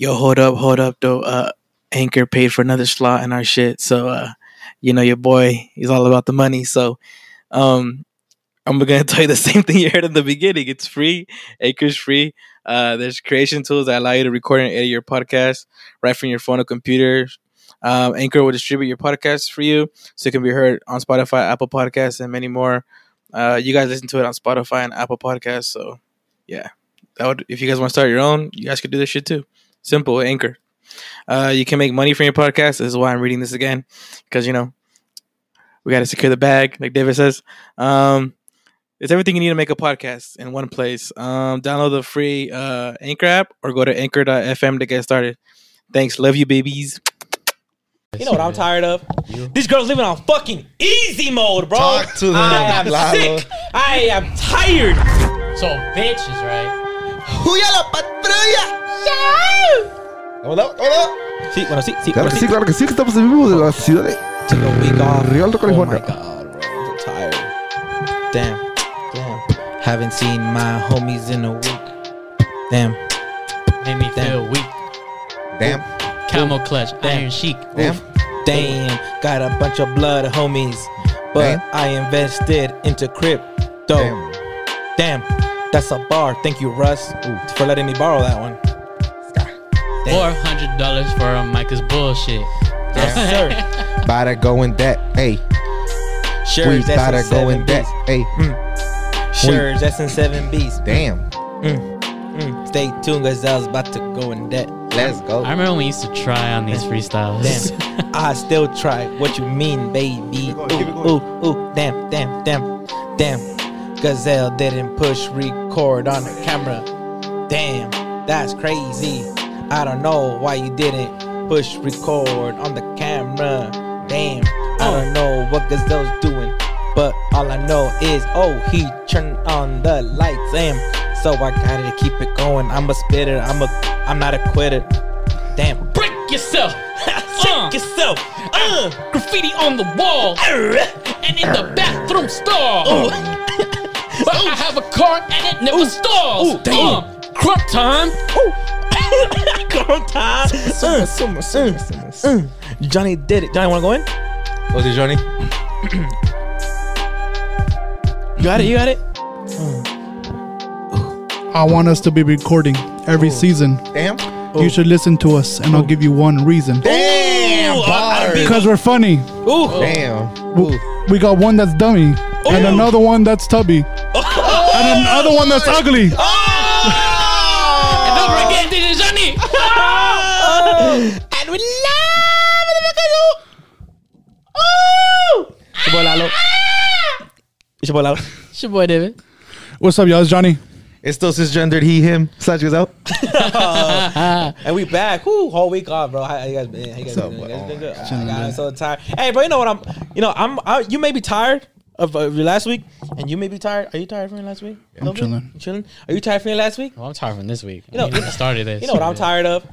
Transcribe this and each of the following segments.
yo, hold up, hold up, though. Uh, Anchor paid for another slot in our shit, so uh, you know your boy, he's all about the money. So, um, I'm gonna tell you the same thing you heard in the beginning. It's free. Anchor's free. Uh, there's creation tools that allow you to record and edit your podcast right from your phone or computer. Um, Anchor will distribute your podcast for you, so it can be heard on Spotify, Apple Podcasts, and many more. Uh, you guys listen to it on Spotify and Apple Podcasts, so yeah, that would if you guys want to start your own, you guys could do this shit too. Simple, Anchor. Uh, you can make money from your podcast. This is why I'm reading this again, because you know we got to secure the bag, like David says. Um, it's everything you need to make a podcast in one place. Um, download the free uh, Anchor app or go to anchor.fm to get started. Thanks. Love you, babies. You know what I'm tired of? These girls living on fucking easy mode, bro. Talk to them, I am Lalo. sick. I am tired. So bitches, right? ¡Huya la patrulla! Hola, hola. Sí, bueno, sí, sí. Claro bueno, que sí, claro que sí, que estamos en vivo de la ciudad de Took a week Oh my California. god, bro. I'm so tired. Damn. Damn. Haven't seen my homies in a week. Damn. Made me Damn. feel weak. Damn. Camel clutch, Damn. Iron Sheik. Damn. Damn. Got a bunch of blood homies. But Damn. I invested into crypto. Damn. Damn. That's a bar. Thank you, Russ, for letting me borrow that one. Four hundred dollars for a Micah's bullshit. Yes, sir. Better go in that. Hey, Sure, we that's better in go seven in that. Hey, Bs. Sure, that's in seven Bs. damn. Mm. Stay tuned, Gazelle's about to go in debt. Let's go. I remember when we used to try on these freestyles. Damn, I still try. What you mean, baby? Ooh, ooh, ooh. Damn, damn, damn, damn. Gazelle didn't push record on the camera. Damn, that's crazy. I don't know why you didn't push record on the camera. Damn, I don't know what Gazelle's doing, but all I know is, oh, he turned on the lights. Damn, so I gotta keep it going. I'm a spitter. I'm a, I'm not a quitter. Damn. Break yourself. Uh, yourself. Uh. graffiti on the wall and in the bathroom stall. but I have a car and it never stalls. Ooh, damn. Uh, crop time. Come time. Uh, uh, uh. Johnny did it. Johnny, wanna go in? Was it Johnny? You got it. You got it. I want us to be recording every season. Damn. You should listen to us, and I'll give you one reason. Damn. Ooh, I- I'd be- Because we're funny. Ooh. Damn. W- We got one that's dummy, and another one that's tubby, and another one that's ugly. Your boy Lalo. It's your boy Lalo. It's your boy David. What's up, y'all? It's Johnny. It's still cisgendered he, him. Such as out. And we back. Whoo, whole week off, bro. How, how you guys been? How you guys What's been? up, You guys bro? been good? Oh, God, I'm so tired. Hey, bro, you know what I'm? You know, I'm. I, you may be tired of, of your last week, and you may be tired. Are you tired from your last week? A little bit? chilling. You chilling? Are you tired from your last week? Well, I'm tired from this week. You know- You know, I started this. You know what I'm tired of?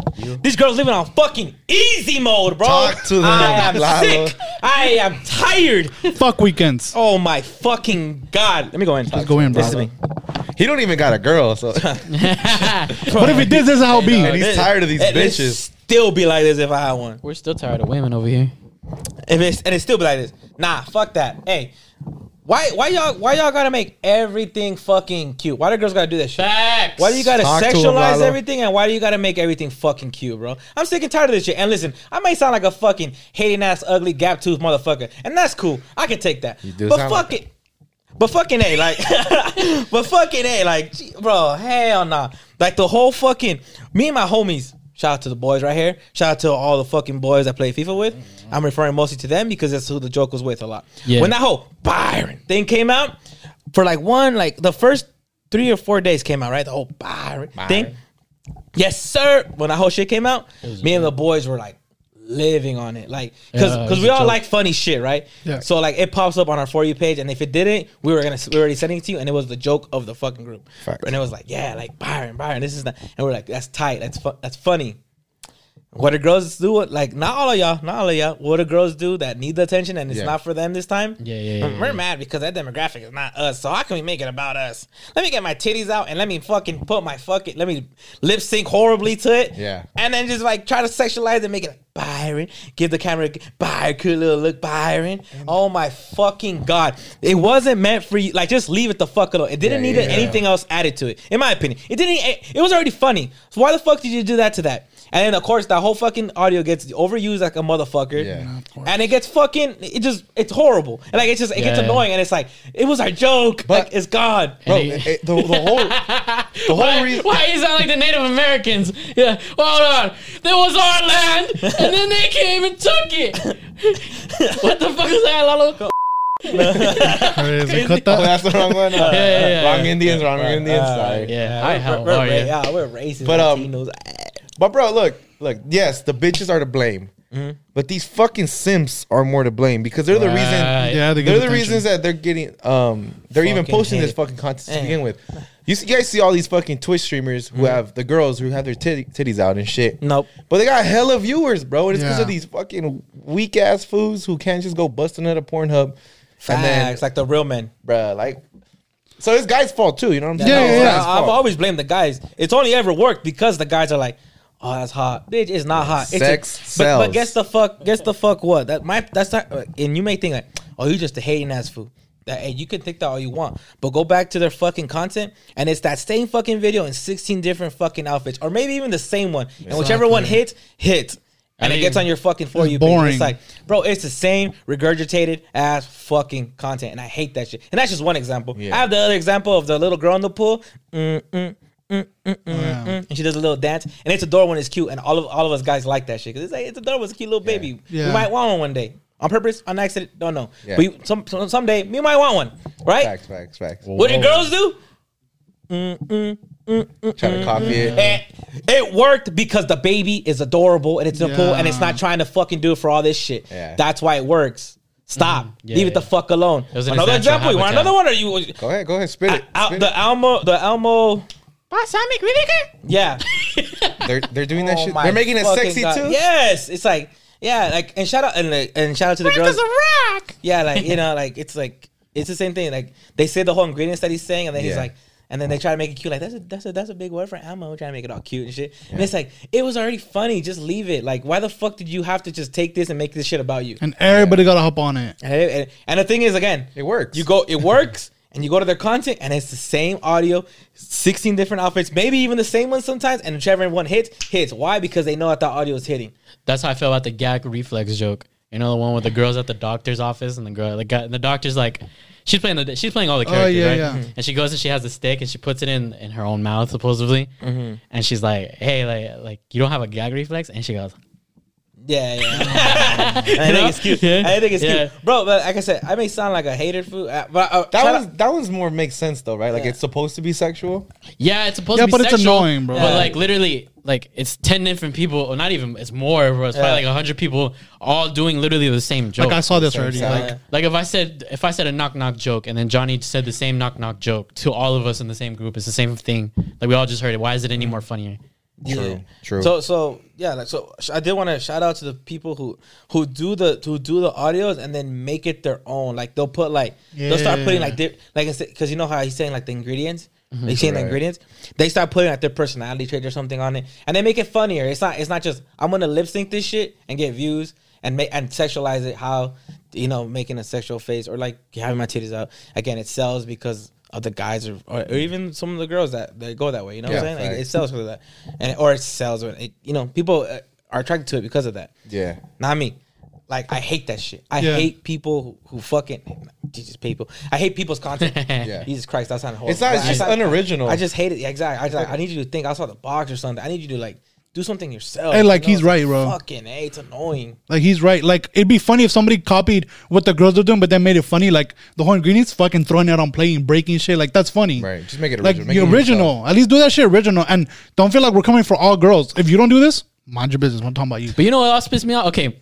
These girls living on fucking easy mode, bro. Talk to them, I am Lalo. sick. I am tired. Fuck weekends. Oh my fucking god. Let me go in. Let's go in, bro. Listen to me. He don't even got a girl, so But if he did, this is how it be. And he's tired of these It- bitches. Still be like this if I had one. We're still tired of women over here. If it's and it still be like this. Nah, fuck that. Hey, why why y'all why y'all gotta make everything fucking cute? Why the girls gotta do that shit? Facts. Why do you gotta Talk to 'em, sexualize Lalo. everything and why do you gotta make everything fucking cute, bro? I'm sick and tired of this shit. And listen, I may sound like a fucking hating ass, ugly, gap tooth motherfucker, and that's cool. I can take that. do but sound fuck like it. But fucking a like, but fucking a like, gee, bro, hell nah. Like the whole fucking me and my homies. Shout out to the boys right here. Shout out to all the fucking boys I play FIFA with. I'm referring mostly to them because that's who the joke was with a lot. Yeah. When that whole Byron thing came out, for like one, like the first three or four days came out, right? The whole Byron, thing. Yes, sir. When that whole shit came out, me and the boys were like living on it, like because Yeah, because we all joke. like funny shit, right? Yeah. So like it pops up on our for you page, and if it didn't, we were gonna we were already sending it to you, and it was the joke of the fucking group, Facts. and it was like, yeah, like Byron, Byron, this is not, and we're like, that's tight, that's fu- that's funny. What do girls do? Like not all of y'all, not all of y'all. What do girls do that need the attention and it's Yeah. not for them this time? Yeah, yeah, yeah, We're yeah. mad because that demographic is not us. So how can we make it about us? Let me get my titties out and let me fucking put my fucking let me lip sync horribly to it. Yeah. And then just like try to sexualize it, make it like Byron. Give the camera a Byron, cool little look, Byron. Mm. Oh my fucking god! It wasn't meant for you. Like just leave it the fuck alone. It didn't Yeah, need yeah, anything else added to it, in my opinion. It didn't. It, it was already funny. So why the fuck did you do that to that? And then of course that whole fucking audio gets overused like a motherfucker. Yeah. And it gets fucking. It just. It's horrible. And like it just. It gets Yeah. annoying. And it's like it was our joke. But- like it's gone. Bro, it, it- the, the whole the whole Why, reason. why you sound like the Native Americans? Yeah, hold on. There was our land, and then they came and took it. what the fuck is that, Lalo? Crazy. Cut Oh, that. that's the wrong one. Uh, yeah, yeah, wrong yeah. Indians, wrong Indians. Uh, Sorry. Yeah, hi, how we're, are we're, you? yeah, we're racist. But, um, Latinos. But bro, look, look. Yes, the bitches are to blame, Mm-hmm. but these fucking simps are more to blame because they're the reason. Right. Yeah, they They're the attention. reasons that they're getting. Um, they're even posting hate this fucking content to Eh. begin with. You, see, you guys see all these fucking Twitch streamers Mm-hmm. who have the girls who have their titty, titties out and shit. Nope. But they got hella viewers, bro. And it's because Yeah. of these fucking weak ass fools who can't just go busting at a Pornhub. And then, Facts, like the real men. bro. like, so it's guy's fault too. You know what I'm saying? yeah, It's yeah. I, I'm always blame the guys. It's only ever worked because the guys are like, "Oh, that's hot, bitch. It's not hot. It's Sex a, but, sells. but guess the fuck, guess the fuck what? That my that's not. uh, And you may think like, oh, you just a hating ass fool. That hey, you can think that all you want, but go back to their fucking content, and it's that same fucking video in 16 different fucking outfits, or maybe even the same one, and whichever one hits, hits. And I it gets on your fucking for you. page. boring. It's like, bro, it's the same regurgitated ass fucking content, and I hate that shit. And that's just one example. Yeah. I have the other example of the little girl in the pool. Mm, mm, mm, mm, mm, yeah. mm, and she does a little dance, and it's adorable when it's cute, and all of all of us guys like that shit because it's like it's adorable, it's a cute little baby. Yeah. We might want one one day on purpose, on accident, don't know. Yeah. But you- some, some someday we might want one, right? Facts, facts, facts. What do girls do? Try to copy it. Eh, it worked because the baby is adorable and it's in the pool and it's not trying to fucking do it for all this shit. Yeah. That's why it works. Stop. Yeah, Leave it the fuck alone. Another its natural example. You want another one or you? Go ahead, go ahead, spit it. Al- spit the Elmo, the Elmo. Balsamic vinegar? Yeah. They're they're doing that Oh shit. my They're making it fucking sexy God. too. Yes, it's like yeah, like and shout out and like, and shout out to the girls. rock. Yeah, like you know, like it's like it's the same thing. Like they say the whole ingredients that he's saying, and then he's Yeah. like, and then they try to make it cute. Like that's a that's a that's a big word for ammo. Trying to make it all cute and shit. And it's like it was already funny. Just leave it. Like why the fuck did you have to just take this and make this shit about you? And everybody got to hop on it. And, and, and the thing is, again, It works. You go, it works, and you go to their content, and it's the same audio, sixteen different outfits, maybe even the same one sometimes. And whichever one hits, hits. Why? Because they know that the audio is hitting. That's how I feel about the gag reflex joke. You know the one with the girls at the doctor's office and the girl, the guy, the doctor's like, she's playing the, she's playing all the characters, yeah, right? yeah. And she goes and she has a stick and she puts it in in her own mouth supposedly, Mm-hmm. and she's like, hey, like like you don't have a gag reflex, and she goes, Yeah, yeah. I think it's cute. Yeah. I think it's Yeah. cute, bro. But like I said, I may sound like a hater food, uh, but uh, That shout was out- that one's more makes sense though, right? Like Yeah. it's supposed to be sexual. yeah, it's supposed Yeah, to be but it's annoying, bro. But Yeah. like literally, like it's ten different people, or not even, it's more, bro. It's Yeah. probably like hundred people all doing literally the same joke. Like I saw this Same already. sound. Like Like if I said if I said a knock knock joke and then Johnny said the same knock knock joke to all of us in the same group, it's the same thing. Like we all just heard it. Why is it any more funnier? True, true. So so yeah, like so I did want to shout out to the people who who do the who do the audios and then make it their own. Like they'll put like they'll start putting like dip, like because you know how he's saying like the ingredients. Mm-hmm. They saying the ingredients. They start putting like their personality trait or something on it, and they make it funnier. It's not. It's not just I'm gonna lip sync this shit and get views and make and sexualize it. How you know making a sexual face or like having my titties out. Again, it sells because of the guys or, or, or even some of the girls that, that go that way. You know what I'm Yeah, saying? Like, it sells because of that, and or it sells when it, you know people uh, are attracted to it because of that. yeah. Not me. Like I hate that shit. I Yeah. hate people who, who fucking Jesus people. I hate people's content. Yeah. Jesus Christ, that sounded horrible. It's not But I- just I- unoriginal. I just hate it. Yeah, exactly. I, just, like, I need you to think outside the box or something. I need you to like do something yourself. Hey, like, you know? he's It's right, bro. Fucking, hey, it's annoying. Like he's right. Like it'd be funny if somebody copied what the girls are doing, but then made it funny. Like the whole ingredients, fucking throwing it on plate and breaking shit. Like that's funny. Right. Just make it Like original. Make the it original. At least do that shit original, and don't feel like we're coming for all girls. If you don't do this, mind your business. I'm talking about you. But you know what else pissed me off? Okay,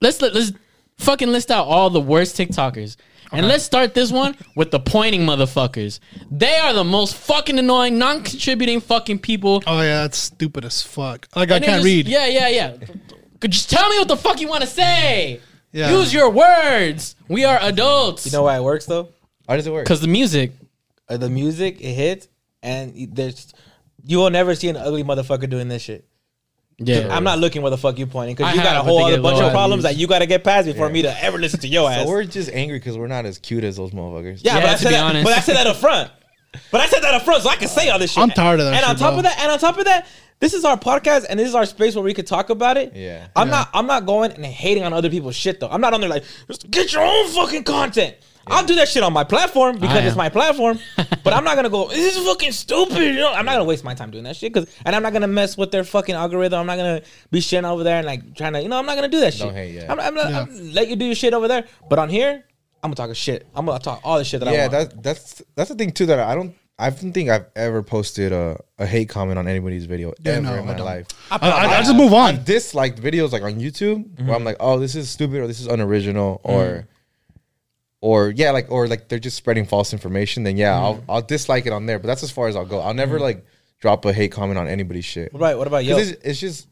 let's let, let's Fucking list out all the worst TikTokers. And let's start this one with the pointing motherfuckers. They are the most fucking annoying, non-contributing fucking people. Oh yeah, that's stupid as fuck. Like I And they can't just- read. Yeah, yeah, yeah. Could Just tell me what the fuck you want to say. Yeah. Use your words. We are adults. You know why it works though? Why does it work? because the music. uh, the music it hits, and there's you will never see an ugly motherfucker doing this shit. Yeah, I'm not looking where the fuck you pointing because I you got a have, but whole they other get bunch low of problems IQs. that you got to get past before me to ever listen to your ass. So we're just angry because we're not as cute as those motherfuckers. yeah, Yeah, but I to said be that, honest. but I said that up front. But I said that up front so I can say all this shit. I'm tired of that And on shit, top bro. of that, and on top of that, this is our podcast and this is our space where we could talk about it. Yeah. I'm not I'm not going and hating on other people's shit though. I'm not on there like just get your own fucking content. I'll do that shit on my platform oh, because it's my platform. but I'm not gonna go. This is fucking stupid. You know, I'm not gonna waste my time doing that shit because, and I'm not gonna mess with their fucking algorithm. I'm not gonna be shitting over there and like trying to, you know, I'm not gonna do that shit. Don't hate, yeah. I'm, I'm not, I'm- let you do your shit over there. But on here, I'm gonna talk a shit. I'm gonna talk all the shit that I yeah, want. that's that's that's the thing too that I don't I don't think I've ever posted a, a hate comment on anybody's video Yeah, ever no, in I my don't. life. I, I, I just move on. I've disliked videos like on YouTube where mm-hmm. I'm like, oh, this is stupid or this is unoriginal or mm-hmm. Or yeah, like or like they're just spreading false information. Then yeah, I'll I'll dislike it on there. But that's as far as I'll go. I'll never like drop a hate comment on anybody's shit. What about what about yo? 'Cause It's, it's just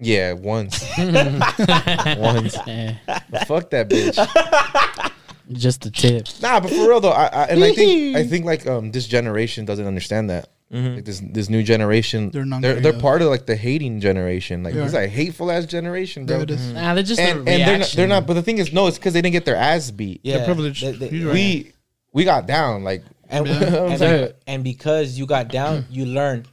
yeah, once, once. Fuck that bitch. just the tip. Nah, but for real though, I, I and I think I think like um this generation doesn't understand that. Mm-hmm. Like this this new generation, They're they're they're, part of like the hating generation. Like Yeah. it's like hateful ass generation, bro. There it is. Mm-hmm. Nah, they're just And and they're not, they're not. But the thing is, no, it's because they didn't get their ass beat. yeah, privileged. they- they- You're right. We we got down. Like and, Yeah. and, and because you got down, you learned.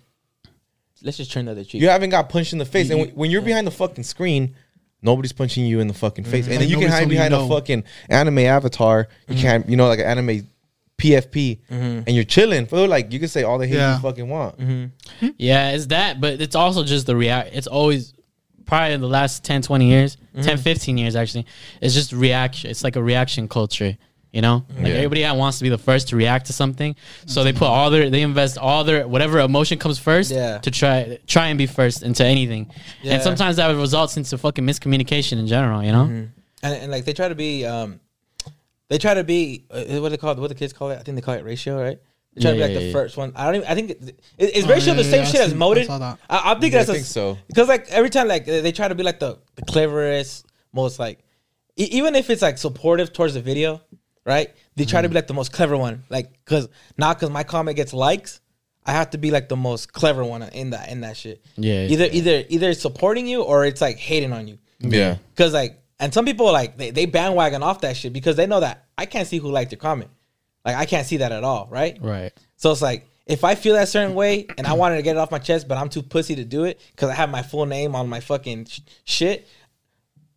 Let's just turn the other cheek. you haven't got punched in the face. You- and when, when you're behind the fucking screen, nobody's punching you in the fucking mm-hmm. face. And then Like you can hide telling you behind a fucking anime avatar. You can't, you know, like an anime PFP, mm-hmm. and you're chilling. Feel like you can say all the hate Yeah. you fucking want. Mm-hmm. Hmm? Yeah, it's that, but it's also just the react. It's always probably in the last 10, 20 years, mm-hmm. 10, 15 years actually. It's just reaction. It's like a reaction culture, you know? Like Yeah. everybody wants to be the first to react to something. So they put all their, they invest all their, whatever emotion comes first Yeah. to try, try and be first into anything. Yeah. And sometimes that results into fucking miscommunication in general, you know? and, and like they try to be um they try to be uh, what they call what the kids call it i think they call it ratio right they try to be like yeah, the yeah. first one i don't even i think it, is, is Oh, ratio yeah, the same yeah, I shit as seen- I motive. I, i'm thinking Yeah, I that's a- think so. because like every time like they they try to be like the, the cleverest most like e- even if it's like supportive towards the video right they try to Mm. be like the most clever one like because not because my comment gets likes i have to be like the most clever one in that in that shit Yeah. either either either it's supporting you or it's like hating on you Yeah. Cause like, and some people like they, they bandwagon off that shit because they know that I can't see who liked your comment. Like I can't see that at all, right? Right. So it's like if I feel that certain way and I wanted to get it off my chest, but I'm too pussy to do it because I have my full name on my fucking sh- shit.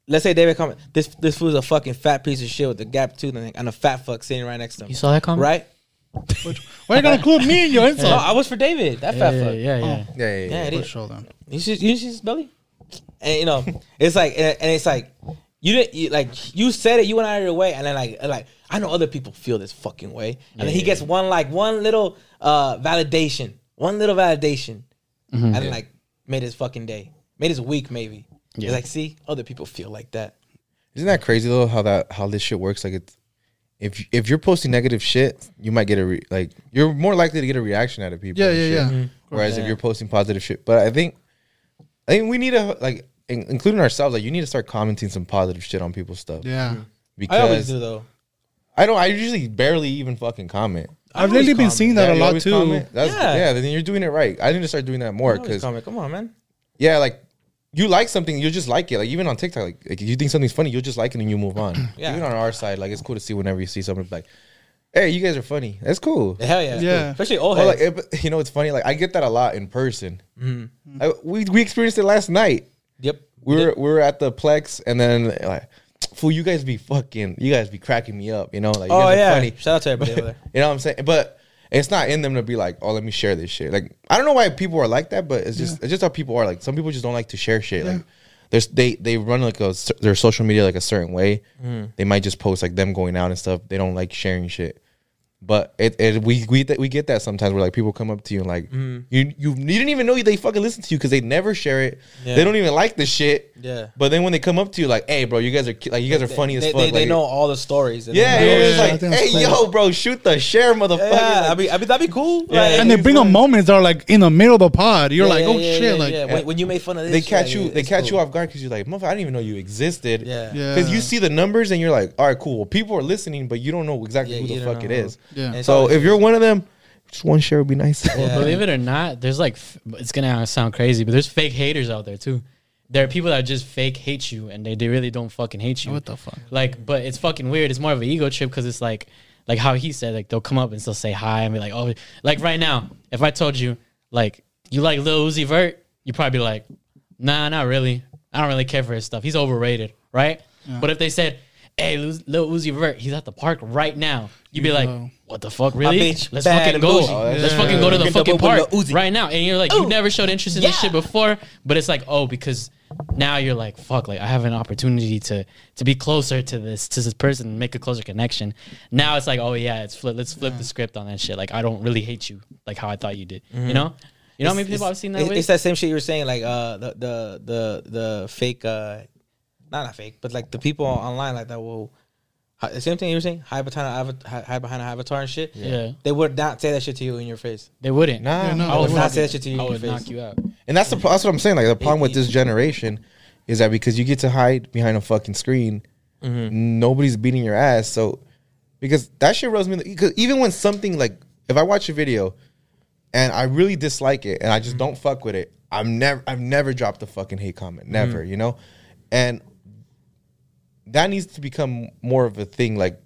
Let's say David comment this this fool's a fucking fat piece of shit with a gap tooth and, and a fat fuck sitting right next to him. You saw that comment? right? Why you gonna include me in your No, insult? I was for David. That Yeah, fat yeah, fuck. yeah, yeah. Yeah, oh. yeah, Yeah, yeah. it For is. sure, then. You see, you see his belly, and you know, it's like, and, and it's like, you didn't you, like you said it, you went out of your way, and then like, like I know other people feel this fucking way, and then he gets one like one little uh validation, one little validation, and then like made his fucking day, made his week maybe. He's like, see, other people feel like that. Isn't that crazy though? How that how this shit works? Like it's if if you're posting negative shit, you might get a re, like you're more likely to get a reaction out of people. Yeah, and yeah, shit. yeah. Mm-hmm. Whereas Yeah. if you're posting positive shit, but I think I think we need a like in- including ourselves. Like you need to start commenting some positive shit on people's stuff. Yeah. because I always do though. I don't. I usually barely even fucking comment. I've always lately been comment. seeing that Yeah, a lot too. comment? That's, Yeah. yeah. Then you're doing it right. I need to start doing that more because comment. Come on, man. yeah, like you like something, you just like it. Like even on TikTok, like, like if you think something's funny, you'll just like it and you move on. Yeah. Even on our side, like it's cool to see whenever you see something like, hey, you guys are funny. That's cool. Hell yeah, Yeah. Especially old Or heads. like, it- you know, it's funny. Like I get that a lot in person. Mm-hmm. I, we we experienced it last night. Yep. We were we were at the Plex, and then like, fool, you guys be fucking, you guys be cracking me up. You know, like you Oh guys are yeah. funny. Shout out to everybody over there. You know what I'm saying? But it's not in them to be like, oh, let me share this shit. Like I don't know why people are like that, but it's just it's just how people are. Like some people just don't like to share shit. Like there's they they run like a their social media like a certain way. Mm. They might just post like them going out and stuff. They don't like sharing shit. But it, it we we we get that sometimes where like people come up to you and like Mm-hmm. you you you didn't even know they fucking listen to you because they never share it. Yeah. They don't even like the shit. Yeah. But then when they come up to you like, hey, bro, you guys are like you guys are funny as fuck. they, they know all the stories. and Yeah, they know- you're just yeah, like, hey, yo, bro, shoot the share, motherfucker. Yeah, I mean, I mean that'd be cool. Yeah. Like, and they bring up moments that are like in the middle of the pod. You're Yeah, like, yeah, oh yeah, shit, yeah, like yeah. When, when you make fun of this, they catch like, you, they catch cool. you off guard because you're like, motherfucker, I didn't even know you existed. Yeah. Yeah. Because you see the numbers and you're like, all right, cool. Well, people are listening, but you don't know exactly who the fuck it is. know. is. Yeah. And So if you're one of them, just one share would be nice. Yeah. Believe it or not, there's like it's gonna sound crazy, but there's fake haters out there too. There are people that just fake hate you, and they, they really don't fucking hate you. What the fuck? Like, but it's fucking weird. It's more of an ego trip because it's like, like how he said, like they'll come up and still say hi and be like, oh, like right now, if I told you, like you like Lil Uzi Vert, you probably be like, nah, not really. I don't really care for his stuff. He's overrated, right? But if they said, hey, Lil Lil Uzi Vert, he's at the park right now, you'd be You like, know. what the fuck, really? bitch Let's fucking go. Oh, Let's true. fucking go to the fucking boo- boo- park right now. And you're like, Ooh. you've never showed interest in this shit before, but it's like, oh, because now you're like, fuck, like I have an opportunity to to be closer to this to this person, and make a closer connection. Now it's like, oh yeah, it's flip. Let's flip the script on that shit. Like I don't really hate you like how I thought you did. You know, you know how many people I've seen that it's, with. it's that same shit you were saying, like uh the the the the fake uh not not fake, but like the people online like that will uh, the same thing you were saying, hide behind an avatar, hide behind an avatar and shit. yeah, They would not say that shit to you in your face. they wouldn't. Nah, Yeah, no, I would not say that shit to you I in your would face. knock you out. And that's the that's what I'm saying. Like the problem with this generation is that because you get to hide behind a fucking screen, Mm-hmm. nobody's beating your ass. So because that shit rubs me. Because even when something like if I watch a video and I really dislike it that needs to become more of a thing. Like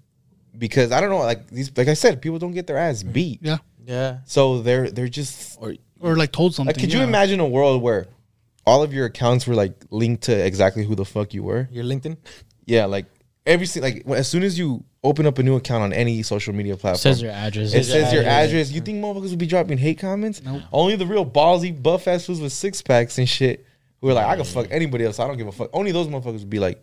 because I don't know, like these, like I said, people don't get their ass beat. Yeah. Yeah. So they're they're just Or Or like told something. like, could you imagine a world where all of your accounts were like linked to exactly who the fuck you were? your LinkedIn. Yeah, like every like as soon as you open up a new account on any social media platform, Says your address. it says your address. address. You think motherfuckers would be dropping hate comments? Only the real ballsy buff ass fools with six packs and shit who are like, I can fuck anybody else. I don't give a fuck. Only those motherfuckers would be like,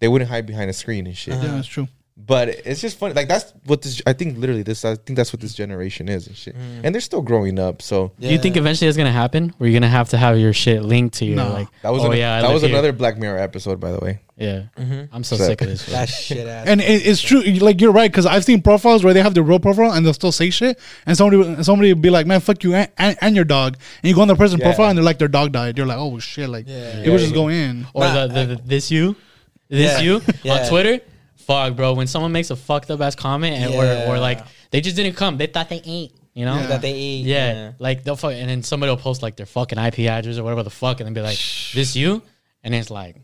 they wouldn't hide behind a screen and shit. Yeah, that's true. But it's just funny. Like that's what this. I think literally this. I think that's what this generation is and shit. Mm. And they're still growing up. So Do you think eventually it's gonna happen? Where you're gonna have to have your shit linked to you? No. like? that was oh an- yeah, that live was here. another Black Mirror episode, by the way. Yeah, mm-hmm. I'm so So- sick of this. shit. that shit ass? And it, it's true. Like you're right because I've seen profiles where they have the real profile and they'll still say shit, and somebody somebody will be like, "Man, fuck you and, and, and your dog," and you go on the person's Yeah. profile and they're like, "Their dog died." You're like, "Oh shit!" Like Yeah. people Yeah, just yeah. go in. or Nah, the, the, the this you, this Yeah. you Yeah. on Twitter. Fuck, bro. When someone makes a fucked up ass comment and Yeah. or or like they just didn't come, they thought they ain't. You know. Yeah. that they eat. Yeah, like they'll fuck, and then somebody will post like their fucking IP address or whatever the fuck, and then be like, "This you," and it's like,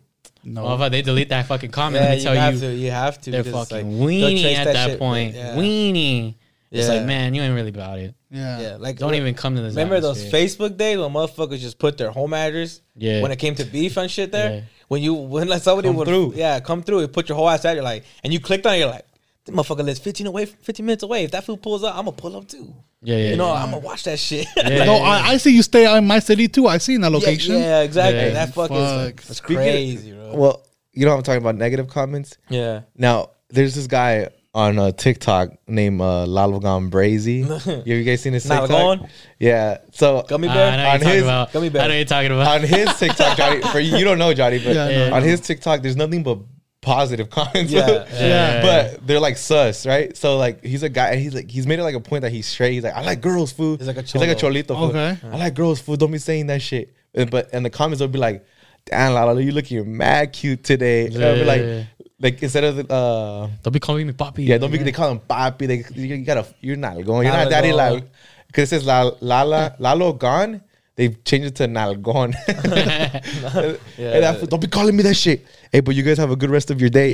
No. motherfucker, they delete that fucking comment Yeah, and they you tell have you to. You have to. they're fucking like, weenie at that, shit, point. yeah. Weenie. It's Yeah. like, man, you ain't really about it. Yeah. Yeah, like Don't even come to this. Remember those. Facebook days when motherfuckers just put their home address? Yeah. When it came to beef and shit there, Yeah. When you when like somebody Come would through. yeah come through, and put your whole ass out, you're like, and you clicked on, it, you're like, this motherfucker lives 15 away, 15 minutes away. If that food pulls up, I'm gonna pull up too. Yeah, yeah. you know, yeah. I'm gonna watch that shit. Yeah, No, yeah, I, I see you stay in my city too. I see in that location. yeah, exactly. Yeah. That fuck, is like, that's Speaking- crazy, bro. Well, you know what I'm talking about negative comments. yeah, Now, there's this guy on uh, TikTok named uh, Lalo Gone Brazy. you, you guys seen his TikTok? Nalgon? Yeah. So gummy bear. I know On what you're talking his- about. Gummy I know you're talking about. on his TikTok, Johnny, for you, you don't know Johnny, but Yeah, I on his TikTok, there's nothing but positive comments. Yeah, yeah. but they're like sus, right? So like he's a guy, and he's like he's made it like a point that he's straight. He's like, I like girls' food. He's like a he's like a cholito. Food. Okay. I like girls' food. Don't be saying that shit. And, but and the comments will be like, Damn, Lala, you looking mad cute today. And I'll be like, like instead of the, uh, Don't be calling me papi. yeah, don't be. They call him papi. They you, you gotta. You're not going. You're not daddy like. Because it says la, Lala Lalo gone. They've changed it to Nalgon. Yeah. And that, don't be calling me that shit. Hey, but you guys have a good rest of your day.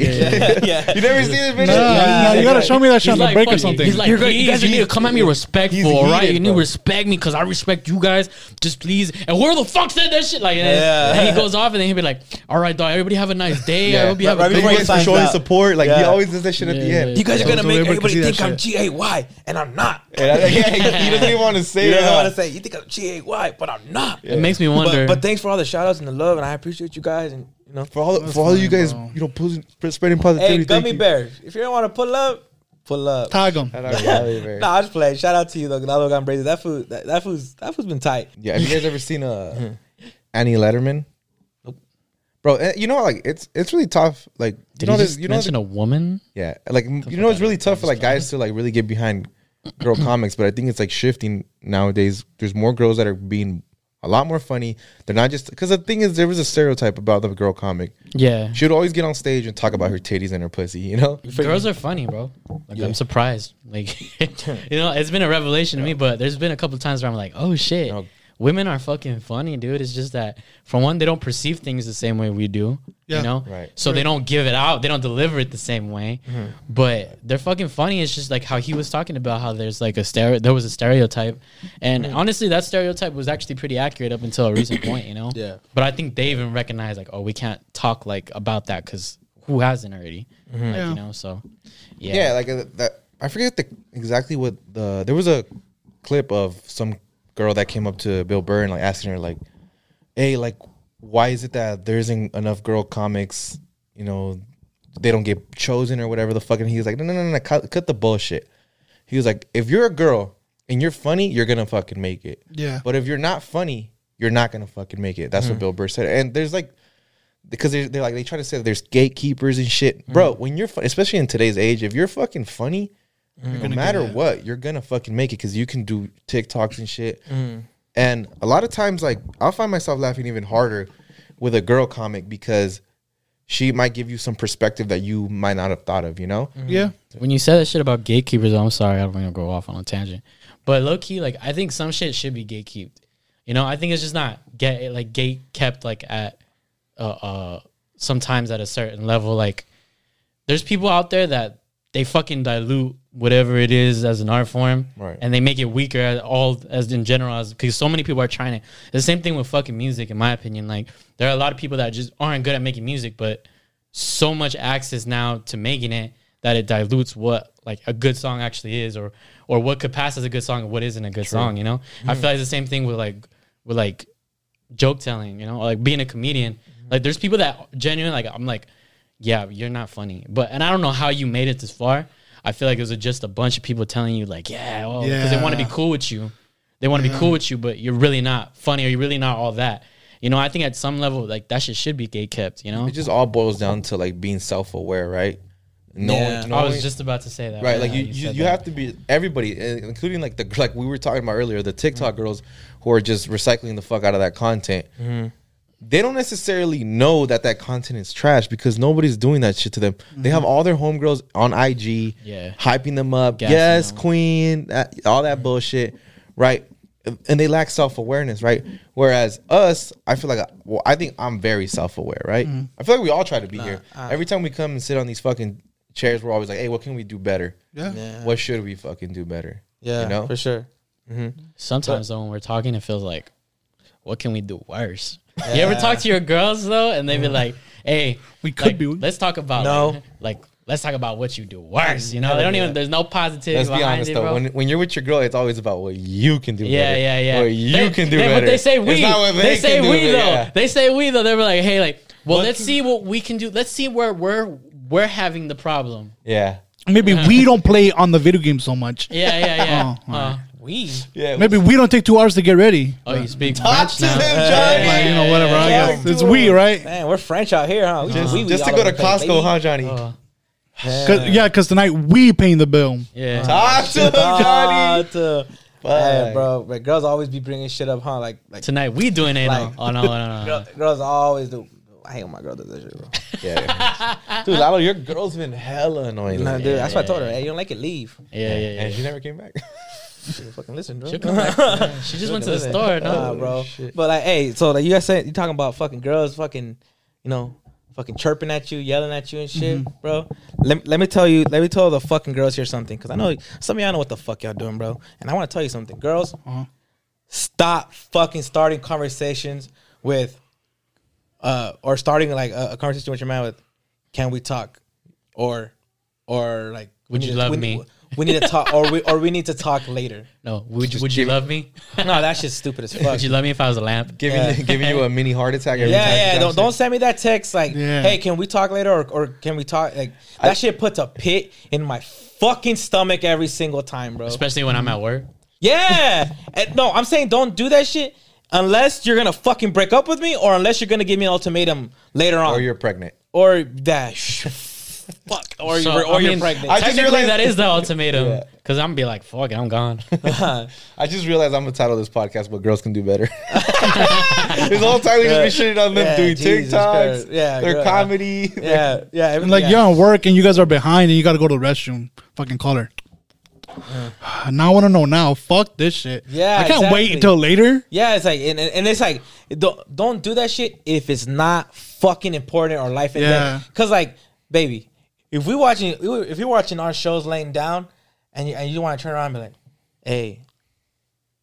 yeah. you never seen this Nah, video? nah, you gotta show me that shit He's on the like, break or something. He's like, You're please, you guys need to come at me respectful, he's all right? heated, You need to respect me because I respect you guys. Just please. And where the fuck said that shit? Like, and, Yeah. and he goes off, and then he'll be like, "All right, dog. Everybody have a nice day. Yeah. I hope you have Right a Thank good you before guys for showing out. support. Like he always does that shit at the Yeah, end. You guys are gonna make everybody can everybody see that think I'm. G A Y, and I'm not. Yeah, he he doesn't even want to say that You it. don't want to say you think I'm G A Y, but I'm not. It makes me wonder. But, but thanks for all the shout outs and the love, and I appreciate you guys. And you know, For all, for all you guys, bro. you know, pulling, spreading positivity. hey, thank gummy you. bears, if you don't want to pull up, Pull up. Tag them. Shout out to Halle Berry. Nah, I just play. Shout out to you though. Lalo got braided. That food. That, that food's that food's been tight. Yeah, have you guys ever seen uh, Annie Lederman? Bro, eh, you know, like it's it's really tough. Like you Did know, he this, just you know, mention a woman? yeah, like you know, it's really tough for like guys to like really get behind girl comics. But I think it's like shifting nowadays. There's more girls that are being a lot more funny. They're not just because the thing is there was a stereotype about the girl comic. Yeah. She would always get on stage and talk about her titties and her pussy. You know, Girls are funny, bro. Like I'm surprised. Like you know, it's been a revelation to me, but there's been a couple times where I'm like, oh shit. No. Women are fucking funny, dude. It's just that for one, they don't perceive things the same way we do. Yeah. You know? Right. So they don't give it out. They don't deliver it the same way. Mm-hmm. But they're fucking funny. It's just like how he was talking about how there's like a stereo there was a stereotype. And mm-hmm. honestly, that stereotype was actually pretty accurate up until a recent point, you know? Yeah. But I think they even recognize like, oh, we can't talk like about that because who hasn't already? Mm-hmm. Like, Yeah. you know, so yeah. yeah, like uh, that. I forget the exactly what the there was a clip of some girl that came up to Bill Burr and like asking her like, "Hey, like, why is it that there isn't enough girl comics? You know, they don't get chosen or whatever the fuck." And he was like, "No, no, no, no, cut, cut the bullshit." He was like, "If you're a girl and you're funny, you're gonna fucking make it. Yeah. But if you're not funny, you're not gonna fucking make it." That's what mm. Bill Burr said. And there's like because they're, they're like they try to say there's gatekeepers and shit, mm. bro. When you're fu- especially in today's age, if you're fucking funny, no matter what, you're gonna fucking make it because you can do TikToks and shit. And a lot of times, like I'll find myself laughing even harder with a girl comic because she might give you some perspective that you might not have thought of. You know? Yeah. When you said that shit about gatekeepers, I'm sorry, I don't want to go off on a tangent. But low key, like I think some shit should be gatekept. You know, I think it's just not get like gate kept like at uh uh sometimes at a certain level. Like there's people out there that they fucking dilute whatever it is as an art form, Right. And they make it weaker as all as in general as because so many people are trying to. The same thing with fucking music, in my opinion. Like there are a lot of people that just aren't good at making music, but so much access now to making it that it dilutes what like a good song actually is or or what could pass as a good song and what isn't a good song you know? I feel hmm. like it's the same thing with like with like joke telling you know? Like being a comedian. Hmm. Like there's people that genuinely like i'm like yeah you're not funny. But and i don't know how you made it this far i feel like it was just a bunch of people telling you like yeah well because they want to be cool with you. They want to be cool with you but you're really not funny or you're really not all that. You know i think at some level like that shit should be gate kept you know? It just all boils down to like being self aware, right? No, Yeah. i was just about to say that right like you you, you have to be everybody uh, including like the like we were talking about earlier the tiktok girls who are just recycling the fuck out of that content they don't necessarily know that that content is trash because nobody's doing that shit to them they have mm-hmm. all their homegirls on ig Yeah. hyping them up Gassing yes them. queen that, all that bullshit right and they lack self-awareness right whereas us i feel like well i think i'm very self-aware right mm-hmm. i feel like we all try to be here every time we come and sit on these fucking chairs we're always like hey what can we do better Yeah. Yeah. what should we fucking do better? Yeah. you know? For sure. Mm-hmm. Sometimes though, when we're talking, it feels like, what can we do worse? You ever talk to your girls though, and they be like, "Hey, We could like, be- Let's talk about No. like, like, let's talk about what you do worse." You know, they don't even. There's no positivity Let's be honest it, though. bro. When, when you're with your girl, it's always about what you can do. yeah, better. yeah, yeah. What you They- can do they- better. But they say we. It's not what they, they, say can do, we but though. yeah. They say we though. They were like, "Hey, like, well, What let's can- see what we can do. Let's see where we're we're having the problem." Yeah, Maybe we don't play on the video game so much. Yeah, yeah, yeah. Oh, uh, We. yeah. Maybe we don't take two hours to get ready. oh, you speak Talk French to now. them, Johnny. Like, you know, whatever. I Yeah. guess it's we, right? Man, we're French out here, huh? We just, we- we just to all go over to the place, Costco, baby. huh, Johnny? Oh, Cause, yeah, because tonight we paying the bill. yeah. Talk to them, Johnny. Ah, to- Fuck. Hey, bro, but girls always be bringing shit up, huh? Like, like Tonight we doing it. Like- oh no, no, no, no. girls always do. I hate when my girl does that shit, bro. Yeah, dude, Lalo, your girl's been hella annoying. Nah, lately. dude, that's why I told her, hey, you don't like it, leave. Yeah, yeah, yeah. and she never came back. Fucking listen, bro. She'll come back. She just went to the Listen. store, Nah, no? bro. But like, hey, so like you guys say you talking about fucking girls, fucking, you know, fucking chirping at you, yelling at you and shit, bro. Let, let me tell you, let me tell the fucking girls here something, because I know some of y'all know what the fuck y'all doing, bro. And I want to tell you something, girls. Stop fucking starting conversations with, uh, or starting like a, a conversation with your man with, can we talk, or, or like, Would you love me? Need- we need to talk, or we or we need to talk later. No, would you, would you love me? No, that shit's stupid as fuck. Would you love me if I was a lamp? Giving Yeah. giving you a mini heart attack every yeah, time. yeah. you Don't, don't send me that text like, Yeah. "Hey, can we talk later?" or, or "Can we talk?" Like that shit puts a pit in my fucking stomach every single time, bro. Especially when I'm at work. Yeah. And no, I'm saying don't do that shit unless you're gonna fucking break up with me, or unless you're gonna give me an ultimatum later on, Or you're pregnant. or that. sh- Fuck, or So, you're, or I you're mean, pregnant. I just Technically, realized- that is the ultimatum. Yeah. Because I'm gonna be like, fuck it, I'm gone. I just realized I'm gonna title this podcast but Girls Can Do Better." this whole time we just be shitting on them Yeah, doing Jesus TikToks, Yeah, their girl. comedy. yeah, yeah. everything- And like yeah. you're on work and you guys are behind and you got to go to the restroom. Fucking call her. Now I want to know now. Fuck this shit. Yeah, I can't wait exactly. until later. Yeah, it's like, and, and and it's like, don't don't do that shit if it's not fucking important or life and Yeah. death. Cause like, baby, if we watching, if you're watching our shows laying down, and you and you want to turn around and be like, hey.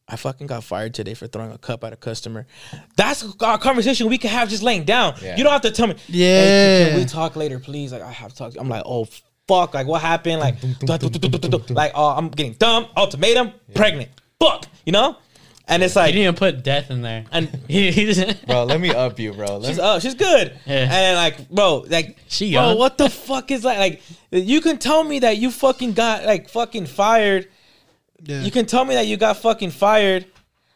I fucking got fired today for throwing a cup at a customer. That's a conversation we can have just laying down. Yeah. You don't have to tell me. Yeah. "Hey, can we talk later, please? Like I have to talk. To. I'm like, oh fuck, like what happened? Like, like oh, I'm getting dumb. Ultimatum, pregnant. Fuck, you know. And it's like You like, didn't even put death in there. and He- he just- Bro, let me up you, bro. Let she's me- up, she's good. Yeah. And like, bro, like, She bro, young. what the fuck is that? Like, you can tell me that you fucking got like fucking fired. Yeah. You can tell me that you got fucking fired.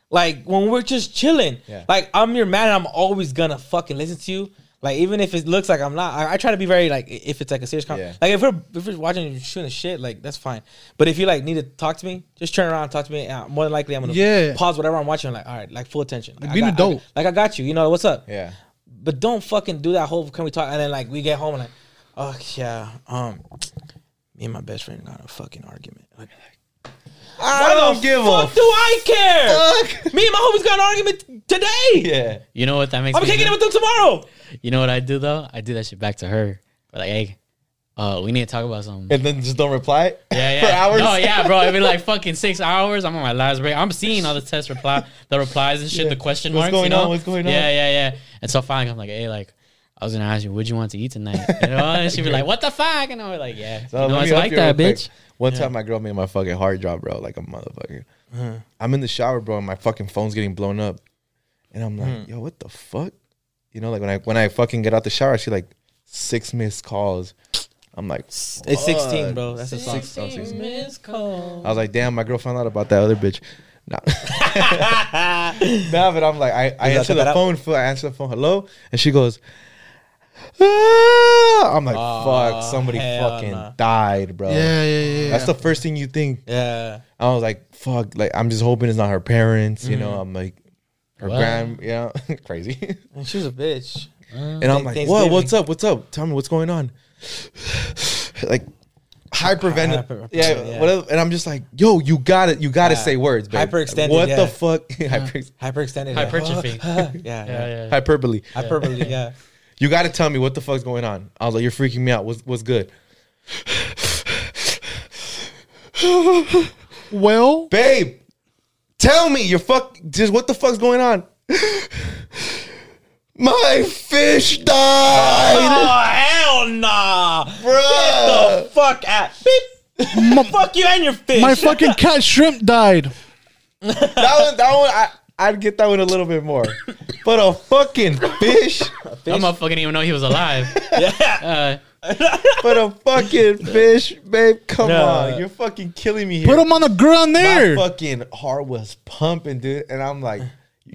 Like when we're just chilling. Yeah. Like I'm your man. and I'm always gonna fucking listen to you. Like even if it looks like I'm not, I, I try to be very like if it's like a serious conversation. Yeah. Like if we're if we're watching and shooting a shit, like that's fine. But if you like need to talk to me, just turn around and talk to me. And more than likely, I'm gonna Yeah. pause whatever I'm watching. Like all right, like full attention. Like, I being got- adult. I- like I got you. You know what's up? yeah. But don't fucking do that whole can we talk and then like we get home and like, oh yeah, um me and my best friend got a fucking argument. Like I don't give a fuck do I care? fuck. Me and my homies got an argument today. Yeah. you know what that makes I'm me kicking do? it with them tomorrow. You know what I do though? I do that shit back to her. But like, hey, uh, we need to talk about something. And then just don't reply. Yeah, yeah. For yeah. hours. No, yeah, bro. It'd be like fucking six hours. I'm on my last break. I'm seeing all the test reply, the replies and shit, Yeah. the question What's marks. going you know? on? What's going on? Yeah, yeah, yeah. And so finally, I'm like, hey, like, I was gonna ask you, what'd you want to eat tonight? You know, and she'd be like, what the fuck? And I'm like, yeah, So you know, it's like that, quick. bitch. One time, my girl made my fucking heart drop, bro, like a motherfucker. Uh-huh. I'm in the shower, bro, and my fucking phone's getting blown up, and I'm like, hmm. yo, what the fuck? You know, like when I when I fucking get out the shower, I see like six missed calls. I'm like, It's 16, bro. That's a song. Six- oh, 16. Miss Cole. I was like, damn, my girl found out about that other bitch. Nah. nah, but I'm like, I, I answer the that out. phone, for I answer the phone, hello, and she goes, ah! I'm like, Oh, fuck, somebody fucking nah. died, bro. Yeah, yeah, yeah. That's the first thing you think. Yeah. I was like, fuck, like I'm just hoping it's not her parents, you know. I'm like, her Wow. grand, you know, crazy. And she was a bitch. and I'm like, Thanksgiving. what? What's up? What's up? Tell me what's going on. like hyperventilate, Hyper- yeah, yeah. whatever. And I'm just like, yo, you got it. You got to Yeah. say words, babe. Hyperextended, What yeah. the fuck? Hyper, Hyperextended. Hypertrophy. yeah. Yeah, yeah. yeah. hyperbole. Hyperbole. Yeah. You got to tell me what the fuck's going on. I was like, you're freaking me out. What's what's good, well, babe? Tell me, you're fuck. Just what the fuck's going on? My fish died, Oh hell nah, bro. the fuck out. Beep. fuck you and your fish. my fucking cat shrimp died. that one, that one, I, I'd get that one a little bit more. But a fucking fish, That motherfucker didn't even know he was alive. yeah. Uh, but a fucking fish, babe. Come No. on, you're fucking killing me here. Put him on the ground there. My fucking heart was pumping, dude, and I'm like,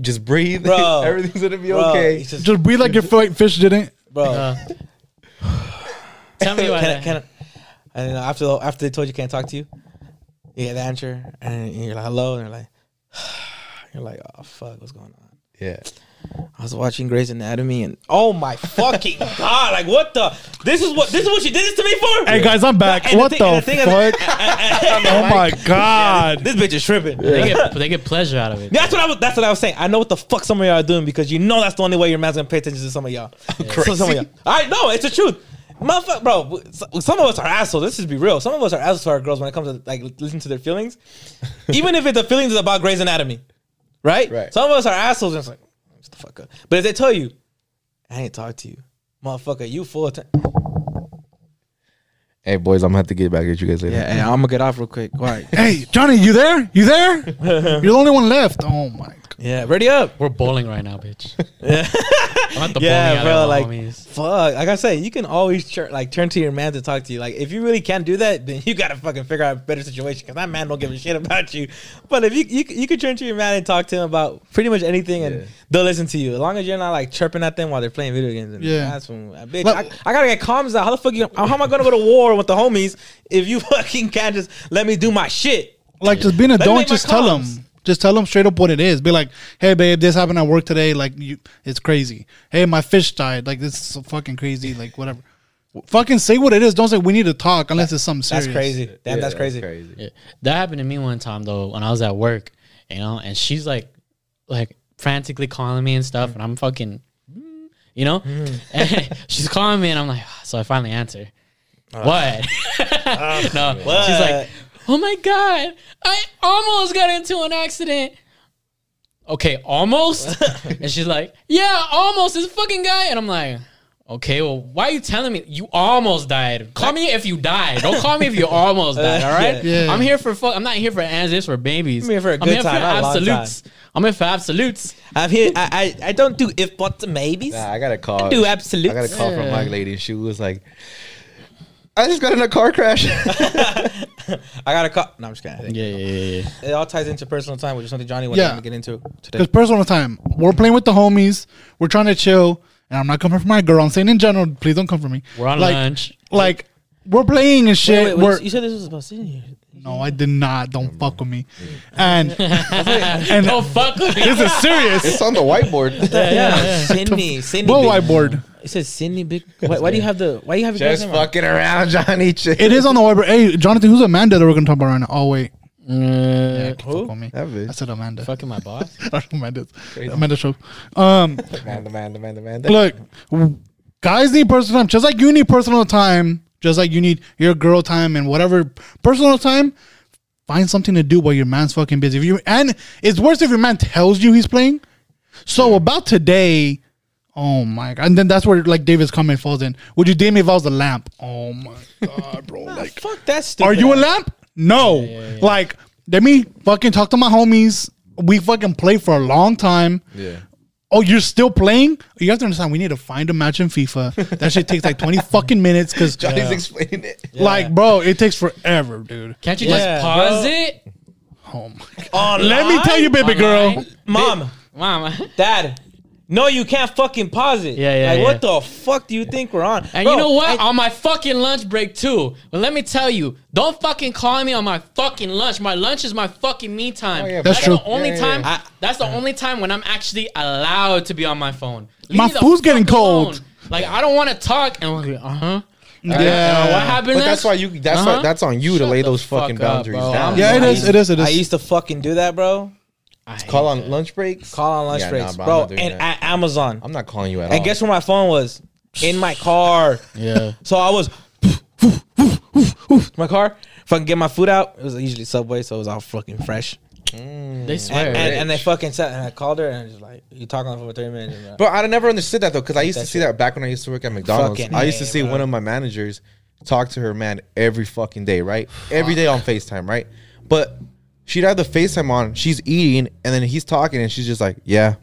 just breathe, Bro. everything's gonna be Bro, okay. it's just- Just breathe like your fi- fish didn't. bro. uh, tell me what. can, I, can I, and then after after they told you can't talk to you, you get the answer, and you're like hello, and they're like, you're like, oh fuck, what's going on? Yeah, I was watching Grey's Anatomy, and oh my fucking god, like what the? This is what this is what you did this to me for? Hey guys, I'm back. And what thing- the, and thing fuck? oh my god. this bitch is tripping. they get they get pleasure out of it. That's what I was. That's what I was saying. I know what the fuck some of y'all are doing because you know that's the only way your man's gonna pay attention to some of y'all. So some of y'all. I know it's the truth, motherfucker, bro. Some of us are assholes. Let's just be real. Some of us are assholes to our girls when it comes to like listening to their feelings, even if it, the feelings is about Grey's Anatomy, right? Right. Some of us are assholes and it's like, shut the fuck up. But if they tell you, I ain't talk to you, motherfucker, you full of time. Hey boys, I'm gonna have to get back at you guys later. Yeah, hey, I'm gonna get off real quick. All right. Hey, Johnny, you there? You there? You're the only one left. Oh my. God. Yeah, ready up. We're bowling right now, bitch. Yeah. I'm at the Yeah, bowling bro, like- homies. Fuck. Like I say, you can always tur- like turn to your man to talk to you. Like if you really can't do that, then you gotta fucking figure out a better situation because that man don't give a shit about you. But if you you you can turn to your man and talk to him about pretty much anything, and Yeah. they'll listen to you as long as you're not like chirping at them while they're playing video games. And Yeah. that's when uh, bitch. But- I, I gotta get comms out. How the fuck you? How am I gonna go to war with the homies if you fucking can't just let me do my shit? Like just being a me don't make my just tell them. Comms. Just tell them straight up what it is. Be like, hey babe, this happened at work today. Like you, it's crazy. Hey, my fish died. Like this is so fucking crazy. Like whatever. Fucking say what it is. Don't say we need to talk unless it's something serious. That's crazy. Damn, Yeah, that's crazy. Yeah. That happened to me one time though when I was at work, you know, and she's like, like frantically calling me and stuff, and I'm fucking, you know, mm-hmm. and she's calling me, and I'm like, ah, so I finally answer. Uh, what? Uh, no, she's like, oh my god, I almost got into an accident. Okay, almost, and she's like, yeah, almost this fucking guy, and I'm like. Okay, well, why are you telling me you almost died? Call me if you died. Don't call me if you almost died. All right. Yeah. I'm here for fuck. I'm not here for answers for babies. I'm here for a good time, not a long absolutes. I'm here for absolutes. I'm here. I, I I don't do if buts and maybes. Nah, I got a call. I do absolutes. I got a call from my lady, and she was like, "I just got in a car crash." I got a call. No, I'm just kidding. Yeah, yeah, yeah. yeah. It all ties into personal time, which is something Johnny wanted Yeah. to get into today. Because personal time. We're playing with the homies. We're trying to chill. And I'm not coming for my girl. I'm saying in general, please don't come for me. We're on like, lunch. Like we're playing and shit. Wait, wait, wait, we're, you said this was about sitting here. no, I did not. Don't fuck with me. And and Don't fuck with me. this is serious. it's on the whiteboard. Yeah, Sydney, Sydney. What big- whiteboard? It says Sydney big. Why, why do you have the? Why do you have your Just girl's name on? fucking around, Johnny. Chill. It is on the whiteboard. Hey, Jonathan, who's Amanda that we're gonna talk about right now? Oh wait, Uh, Fuck with me. That bitch. I said Amanda. fucking my boss. I Amanda. Amanda show. Um, Man, the man, the man, the man. look, guys need personal time, just like you need personal time, just like you need your girl time and whatever personal time. Find something to do while your man's fucking busy. If you and it's worse if your man tells you he's playing. So about today, oh my god, and then that's where like David's comment falls in. Would you date me if I was a lamp? Oh my god, bro! Like, Fuck that stupid. are you a lamp? No. Like, let me fucking talk to my homies. We fucking play for a long time. Yeah. Oh, you're still playing? You have to understand. We need to find a match in FIFA. That shit takes like twenty fucking minutes because, Johnny's explaining it. like, bro, it takes forever, dude. Can't you Yeah, just pause bro. it? Oh my. Online? Let me tell you, baby girl. Online? mom, Mom. dad. No, you can't fucking pause it. Yeah, yeah, Like, yeah. what the fuck do you think we're on? And Bro, you know what? I- on my fucking lunch break too. But let me tell you, don't fucking call me on my fucking lunch. My lunch is my fucking me time. Oh, yeah, That's that's true. the only Yeah, yeah, time. yeah. that's the only time when I'm actually allowed to be on my phone. Leave My food's getting fuck alone. cold. Like I don't want to talk. And like, uh huh. Yeah. what happened? But that's why you. That's Uh-huh. why. That's on you to lay those fucking fuck boundaries bro. down. Yeah, it I is. used- It is. It is. I used to fucking do that, bro. Call on lunch breaks. Call on lunch Yeah, nah, breaks, bro, bro, and that. at Amazon. I'm not calling you at all. And guess where my phone was? In my car. Yeah. So I was my car. Fucking get my food out. It was usually Subway, so it was all fucking fresh. They swear. And, and, and they fucking said, and I called her, and I was just like, "You talking on the for thirty minutes?" And, uh, But I never understood that though, because I used to see shit. that back when I used to work at McDonald's. Fucking I used to A, see bro. one of my managers talk to her man every fucking day, right? Every day on FaceTime, right? But she'd have the FaceTime on, she's eating, and then he's talking, and she's just like, "Yeah,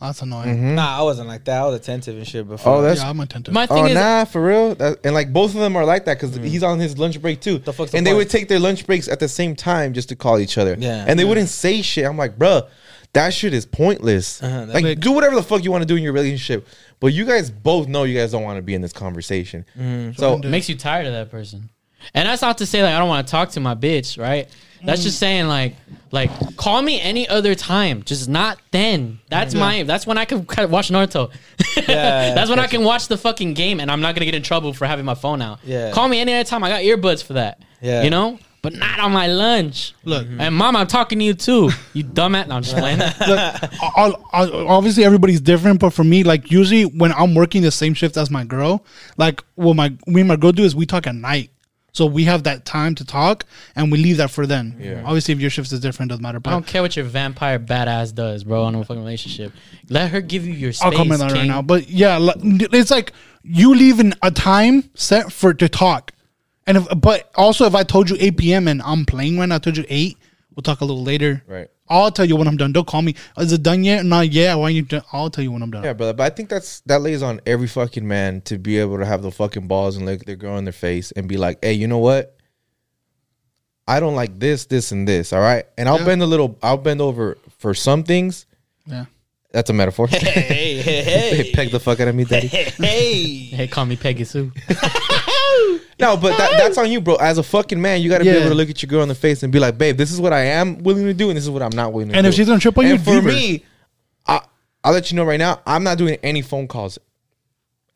That's annoying. Nah, I wasn't like that. I was attentive and shit before. Oh, that's- Yeah, I'm attentive. my thing oh is, nah, for real." That, and like both of them are like that because he's on his lunch break too, The fuck's the and they point? would take their lunch breaks at the same time just to call each other. Yeah. and they wouldn't say shit. I'm like, bruh, that shit is pointless. Uh-huh, that- like, Like- do whatever the fuck you want to do in your relationship, but you guys both know you guys don't want to be in this conversation. Mm-hmm. So makes you tired of that person. And that's not to say like I don't want to talk to my bitch, right? That's just saying like like call me any other time, just not then. That's my that's when I can kind of watch Naruto. yeah, that's when I can watch the fucking game and I'm not gonna get in trouble for having my phone out. Yeah. Call me any other time. I got earbuds for that. Yeah. You know? But not on my lunch. Look. Mm-hmm. And mom, I'm talking to you too. You dumbass. No, I'm just playing. Look, I'll- I'll- obviously everybody's different, but for me, like usually when I'm working the same shift as my girl, like what my me and my girl do is we talk at night, so we have that time to talk, and we leave that for then. Yeah. Obviously, if your shift is different, doesn't matter. But I don't care what your vampire badass does, bro, on a fucking relationship. Let her give you your space. I'll comment on that right now. But yeah, it's like you leaving a time set for to talk. And if, but also if I told you 8 p.m. and I'm playing right now, I told you 8. We'll talk a little later. Right. I'll tell you when I'm done. Don't call me. Is it done yet? Not yet. Why you? Done? I'll tell you when I'm done. Yeah, brother. But I think that's that lays on every fucking man to be able to have the fucking balls and look their girl in their face and be like, hey, you know what? I don't like this, this, and this. All right. And I'll Yeah. bend a little, I'll bend over for some things. Yeah. That's a metaphor. Hey, hey, hey. Peg the fuck out of me, daddy. Hey, hey. Hey, call me Peggy Sue. No, but that, that's on you, bro. As a fucking man, you got to be Yeah. able to look at your girl in the face and be like, babe, this is what I am willing to do, and this is what I'm not willing to do. And if she's gonna trip on you, and for leave her. me, I, I'll let you know right now, I'm not doing any phone calls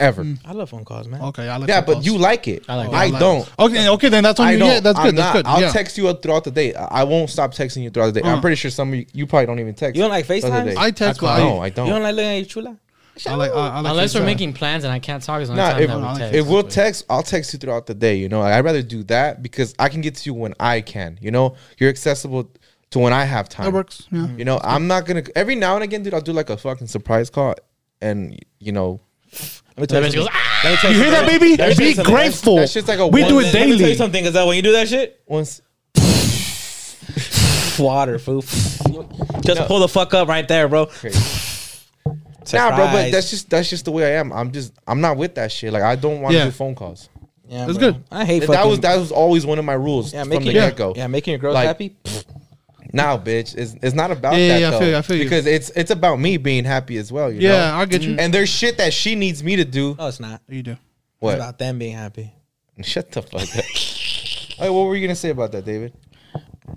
ever. I love phone calls, man. Okay. I like Yeah, phone but calls. you like it. I like I, it. don't. Okay. Okay. Then that's on I you. don't. Yeah. That's I'm good. That's not. good. I'll yeah. text you throughout the day. I I won't stop texting you throughout the day. I'm Uh. pretty sure some of you, you probably don't even text. You don't like throughout the FaceTime? day. I text. I no, I, I don't. You don't like looking at your chula? I like. I, I like Unless we're FaceTime. making plans and I can't talk, is the Nah, time if, that we I like text. if we'll text, I'll text you throughout the day. You know, Like, I'd rather do that because I can get to you when I can. You know, you're accessible to when I have time. That works. Yeah. You know, I'm not gonna every now and again, dude. I'll do like a fucking surprise call, and you know, Let me tell you goes, ah! Let me tell You hear that, baby? Let me tell you Be something. grateful. That's just like a we do one- it Let me tell you something, because that when you do that shit, once water, fool. Just No. pull the fuck up right there, bro. Nah, bro, but that's just that's just the way I am. I'm just I'm not with that shit. Like I don't want to Yeah. do phone calls. yeah, That's bro. good. I hate That fucking. was that was always one of my rules yeah, from making the your, get go. yeah, making your girls Like, happy. Now, bitch, it's, it's not about Yeah, yeah, that yeah, I though. feel you, I feel you. because it's it's about me being happy as well. You Yeah, know? I get you. And there's shit that she needs me to do. No, it's not. You do. What? It's about them being happy. Shut the fuck up. Hey, what were you gonna say about that, David?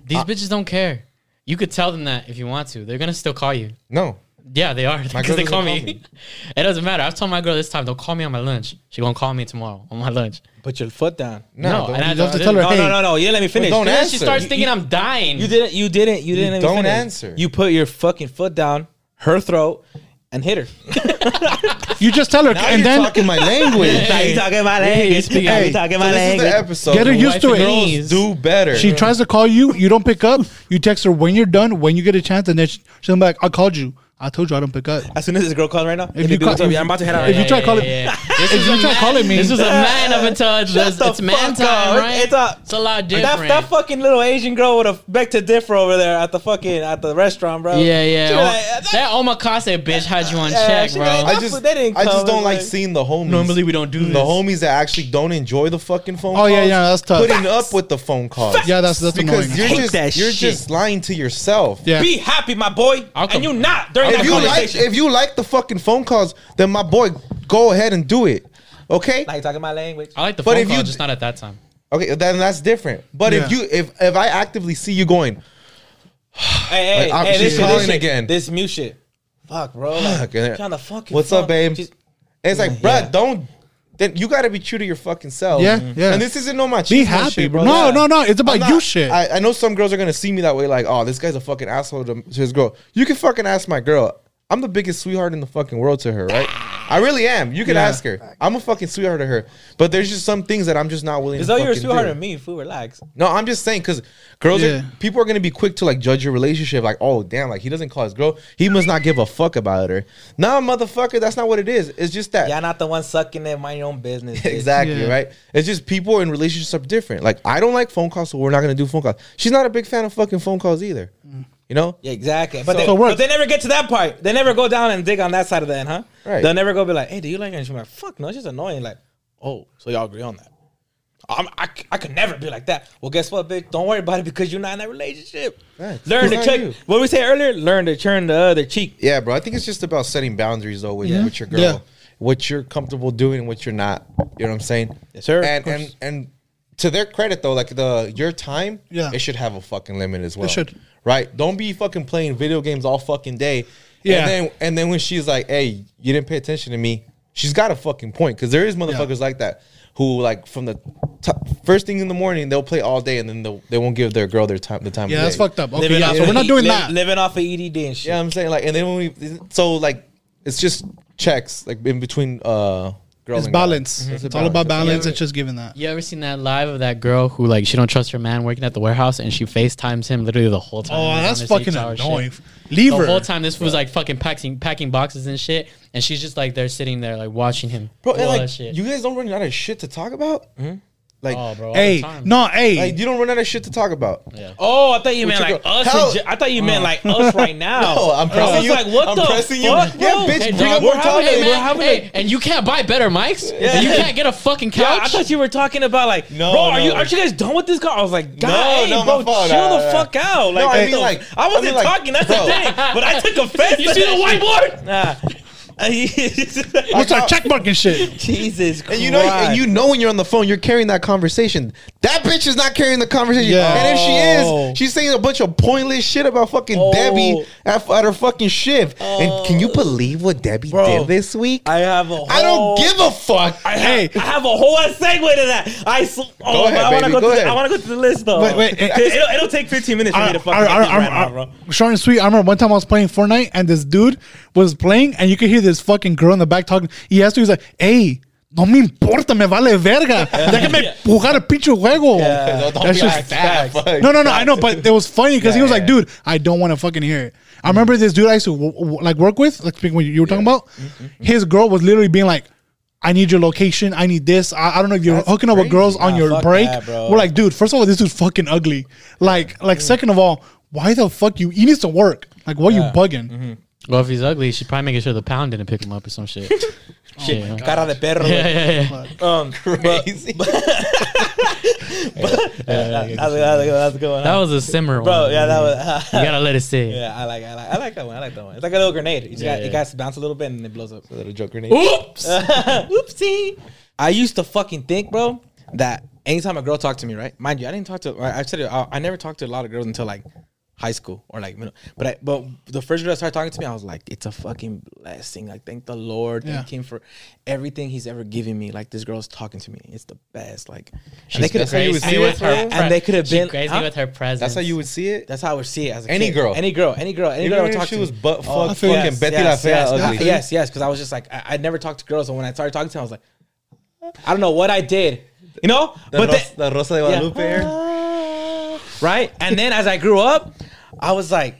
These uh, bitches don't care. You could tell them that if you want to. They're gonna still call you. No, Yeah, they are because they doesn't call call me. me. it doesn't matter. I've told my girl this time, don't call me on my lunch. She gonna call me tomorrow on my lunch. Put your foot down. no, No, don't. and I You have to tell her, No, hey, no, no, no. You didn't let me finish. don't Then answer. she starts You- thinking I'm dying. You didn't. You didn't. You didn't. let don't finish. answer. You put your fucking foot down, her throat, and hit her. You just tell her, now and you're then talking my language. Now you talking my Hey, language. speaking- Now hey, you talking So my this is the episode. Get her used to it. Girls do better. she tries to call you. You don't pick up. You text her when you're done, when you get a chance, and then she- she'll be like, "I called you. I told you I don't pick up." As soon as this girl calls right now, If if you you call- call, if- I'm about to head out. if you right try now. calling, This if is you a try man- calling me, This was a man up until it's, Shut it's, the it's man fuck time, up. right? It's a- It's a lot different. that fucking little Asian girl would have beg to differ over there at the fucking at the restaurant, bro. yeah, yeah. She Oh, like, that omakase bitch had you on Yeah, check, bro. like, I just, They didn't I just don't like like- seeing the homies. Normally we don't do the homies that actually don't enjoy the fucking phone. Oh, yeah, calls, yeah, that's tough. Putting up with the phone calls. yeah, that's that's because annoying. you're just you're just lying to yourself. yeah, Be happy, my boy, and you're not during If you like if you like the fucking phone calls, then my boy, go ahead and do it. Okay. like talking my language. I like the But phone if call, you- just not at that time. Okay, then that's different. But if you if if I actively see you going, Hey, hey, Like, hey, she's this shit, calling this shit, again. This mute shit. Fuck, bro. Like, Fuck, trying to fucking. what's fuck. up, babe? She's- it's like, bruh, yeah. don't. Then you got to be true to your fucking self. Yeah, mm-hmm. yeah. And this isn't no machismo be happy, shit, bro. bro. No, Yeah. no, no. It's about not- you shit. I, I know some girls are gonna see me that way, like, oh, this guy's a fucking asshole to, to his girl. You can fucking ask my girl. I'm the biggest sweetheart in the fucking world to her, right? I really am. You can Yeah. ask her. I'm a fucking sweetheart to her. But there's just some things that I'm just not willing As to though you're a fucking sweetheart do. of me, fool. Relax. No, I'm just saying because girls Yeah. are people are gonna be quick to like judge your relationship. Like, oh damn, like he doesn't call his girl. He must not give a fuck about her. Nah, motherfucker, that's not what it is. It's just that Y'all not the one sucking it. Mind your own business. bitch. exactly Yeah. right. It's just people in relationships are different. Like I don't like phone calls, so we're not gonna do phone calls. She's not a big fan of fucking phone calls either. Mm. You know? Yeah, exactly. But, So- they, So but they never get to that part. They never go down and dig on that side of the end, huh? Right. They'll never go be like, hey, do you like her? And she's like, fuck no, it's just annoying. Like, oh, so y'all agree on that. I'm, I, c- I could never be like that. Well, guess what, bitch? Don't worry about it because you're not in that relationship. Right. Learn It's to not check. you. What we say earlier? Learn to turn the other cheek. Yeah, bro. I think it's just about setting boundaries though with, Yeah. with your girl. Yeah. What you're comfortable doing and what you're not. You know what I'm saying? Yes, sir. And and and to their credit though, like the your time, Yeah. it should have a fucking limit as well. should. Right? Don't be fucking playing video games all fucking day. Yeah. And then and then when she's like, "Hey, you didn't pay attention to me," she's got a fucking point because there is motherfuckers like that who like from the t- first thing in the morning they'll play all day and then they'll, they won't give their girl their time the time. yeah, of that's day. fucked up. Okay, Living yeah, so we're not doing li- that. Living off of EDD and shit. Yeah, I'm saying like, and then when we so like it's just checks like in between uh girls. It's and guys. balance. It's It's, a all about balance. balance. Yeah. It's just giving that. You ever seen that live of that girl who like she don't trust her man working at the warehouse and she FaceTimes him literally the whole time. Oh, that's fucking eight-hour shit. annoying. Leave The her. whole time this was like fucking packing packing boxes and shit, and she's just like there sitting there like watching him. Bro, and like shit. you guys don't run out of shit to talk about. Hmm? Like, Oh, bro. Hey, no, hey, like you don't run out of shit to talk about. Oh, I thought you meant your like girl- us. Hell- I thought you meant like us right now. No, I'm pressing was you. like, what I'm the pressing you. fuck, Yeah, bitch, Hey, bring up more we're having topics. a- Hey, man, hey, and you can't buy better mics. Yeah. And you can't get a fucking Yeah, I thought you were talking about like, No, bro, are you aren't you guys done with this car? I was like, God, No, hey, no, bro, fault. chill Nah, the nah, fuck out. Like, No, I mean, like- I wasn't I mean, like, talking. That's bro. the thing. But I took offense. you see the whiteboard? Nah. what's our check mark shit? Jesus Christ. And you know, and you know when you're on the phone, you're carrying that conversation. That bitch is not carrying the conversation. Yeah. And if she Oh. is, she's saying a bunch of pointless shit about fucking Oh. Debbie at, at her fucking shift. And can you oh. believe what Debbie Bro. did this week? I have a whole, I don't give a fuck. I have, Hey. I have a whole segue to that. I sl- oh, Go ahead, I want to baby, go, go to the, ahead. I want to go to the list though. Wait, wait, it, will it'll take 15 minutes for me to I- fucking I- get I- this right I- now, bro. Short and sweet. I remember one time I was playing Fortnite and this dude was playing, and you could hear this fucking girl in the back talking. He asked her, he's like, "Hey, no me importa, me vale verga. Déjame jugar el pinche juego." Don't That's just like that. No, no, no. I know, but it was funny because he was like, "Dude, I don't want to fucking hear it." I mm-hmm. remember this dude I used to w- w- like work with, like speaking what you were talking about. Mm-hmm, His girl was literally being like. I need your location. I need this. I, I don't know if you're That's hooking up with crazy. girls on your break. that, bro. We're like, dude. First of all, this dude's fucking ugly. Like, like mm. second of all, why the fuck you? He needs to work. Like, what you bugging? Mm-hmm. Well, if he's ugly, she's probably making sure the pound didn't pick him up or some shit. Shit, Yeah. cara de perro. yeah, yeah, yeah. Um, Crazy. that's, that's, that's good one. That was a simmer bro. one. Yeah, that was. You gotta let it sit. yeah, I like, I like, I like that one. I like that one. It's like a little grenade. You just Yeah, got, yeah. it got to bounce a little bit and it blows up. A little joke grenade. Oops. Oopsie. I used to fucking think, bro, that anytime a girl talked to me, right? Mind you, I didn't talk to. I I said it. I, I never talked to a lot of girls until like high school or like middle. But I, but the first girl that started talking to me, I was like, it's a fucking blessing. Like, thank the Lord, Yeah. thank Him for everything He's ever given me. Like, this girl's talking to me. It's the best. Like, and She's they could have how you crazy with her. And they could have been- crazy huh? with her presence. That's how you would see it. That's how I would see it as a Any kid. girl. any girl, any girl, any Even girl would if talk she to was me. butt oh, I fuck feel you. fucking Betty yes, La Fea yes, ugly. Yes, yes, because I was just like I, I'd never talked to girls, and when I started talking to them, I was like, I don't know what I did, you know. The, but Ros- then- the Rosa de yeah. Guadalupe hair. Right? And then as I grew up, I was like,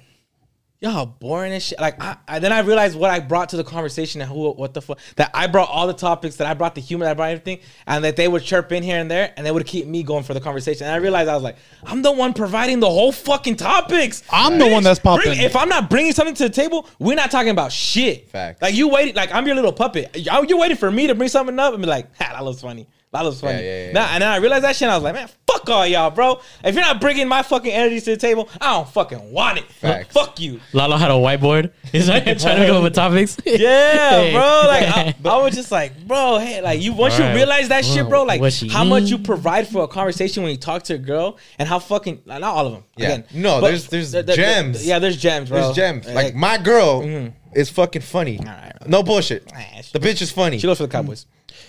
y'all boring and shit. Like, I, I then I realized what I brought to the conversation and who, what the fuck, that I brought all the topics, that I brought the humor, that I brought everything, and that they would chirp in here and there, and they would keep me going for the conversation. And I realized I was like, I'm the one providing the whole fucking topics. I'm the one that's Bring- popping. if I'm not bringing something to the table, we're not talking about shit. Facts. Like you waiting, like I'm your little puppet. You- You're waiting for me to bring something up and be like, ha, that looks funny. That looks funny. yeah, yeah, Nah, and then I realized that shit. And I was like, man, fuck all y'all, bro. If you're not bringing my fucking energy to the table, I don't fucking want it. Facts. Fuck you. Lalo had a whiteboard. He's like trying to come up with topics. Yeah, Hey. bro. Like I, I was just like, bro, hey, like you once Alright. you realize that shit, bro, like What she how much you provide for a conversation when you talk to a girl, and how fucking like, not all of them. Yeah. Again, No, there's- there's the- the- the- gems. yeah, there's gems, bro. There's gems. Like, Like my girl mm-hmm. is fucking funny. right. No bullshit. Nah, she- The bitch is funny. she goes for the Cowboys.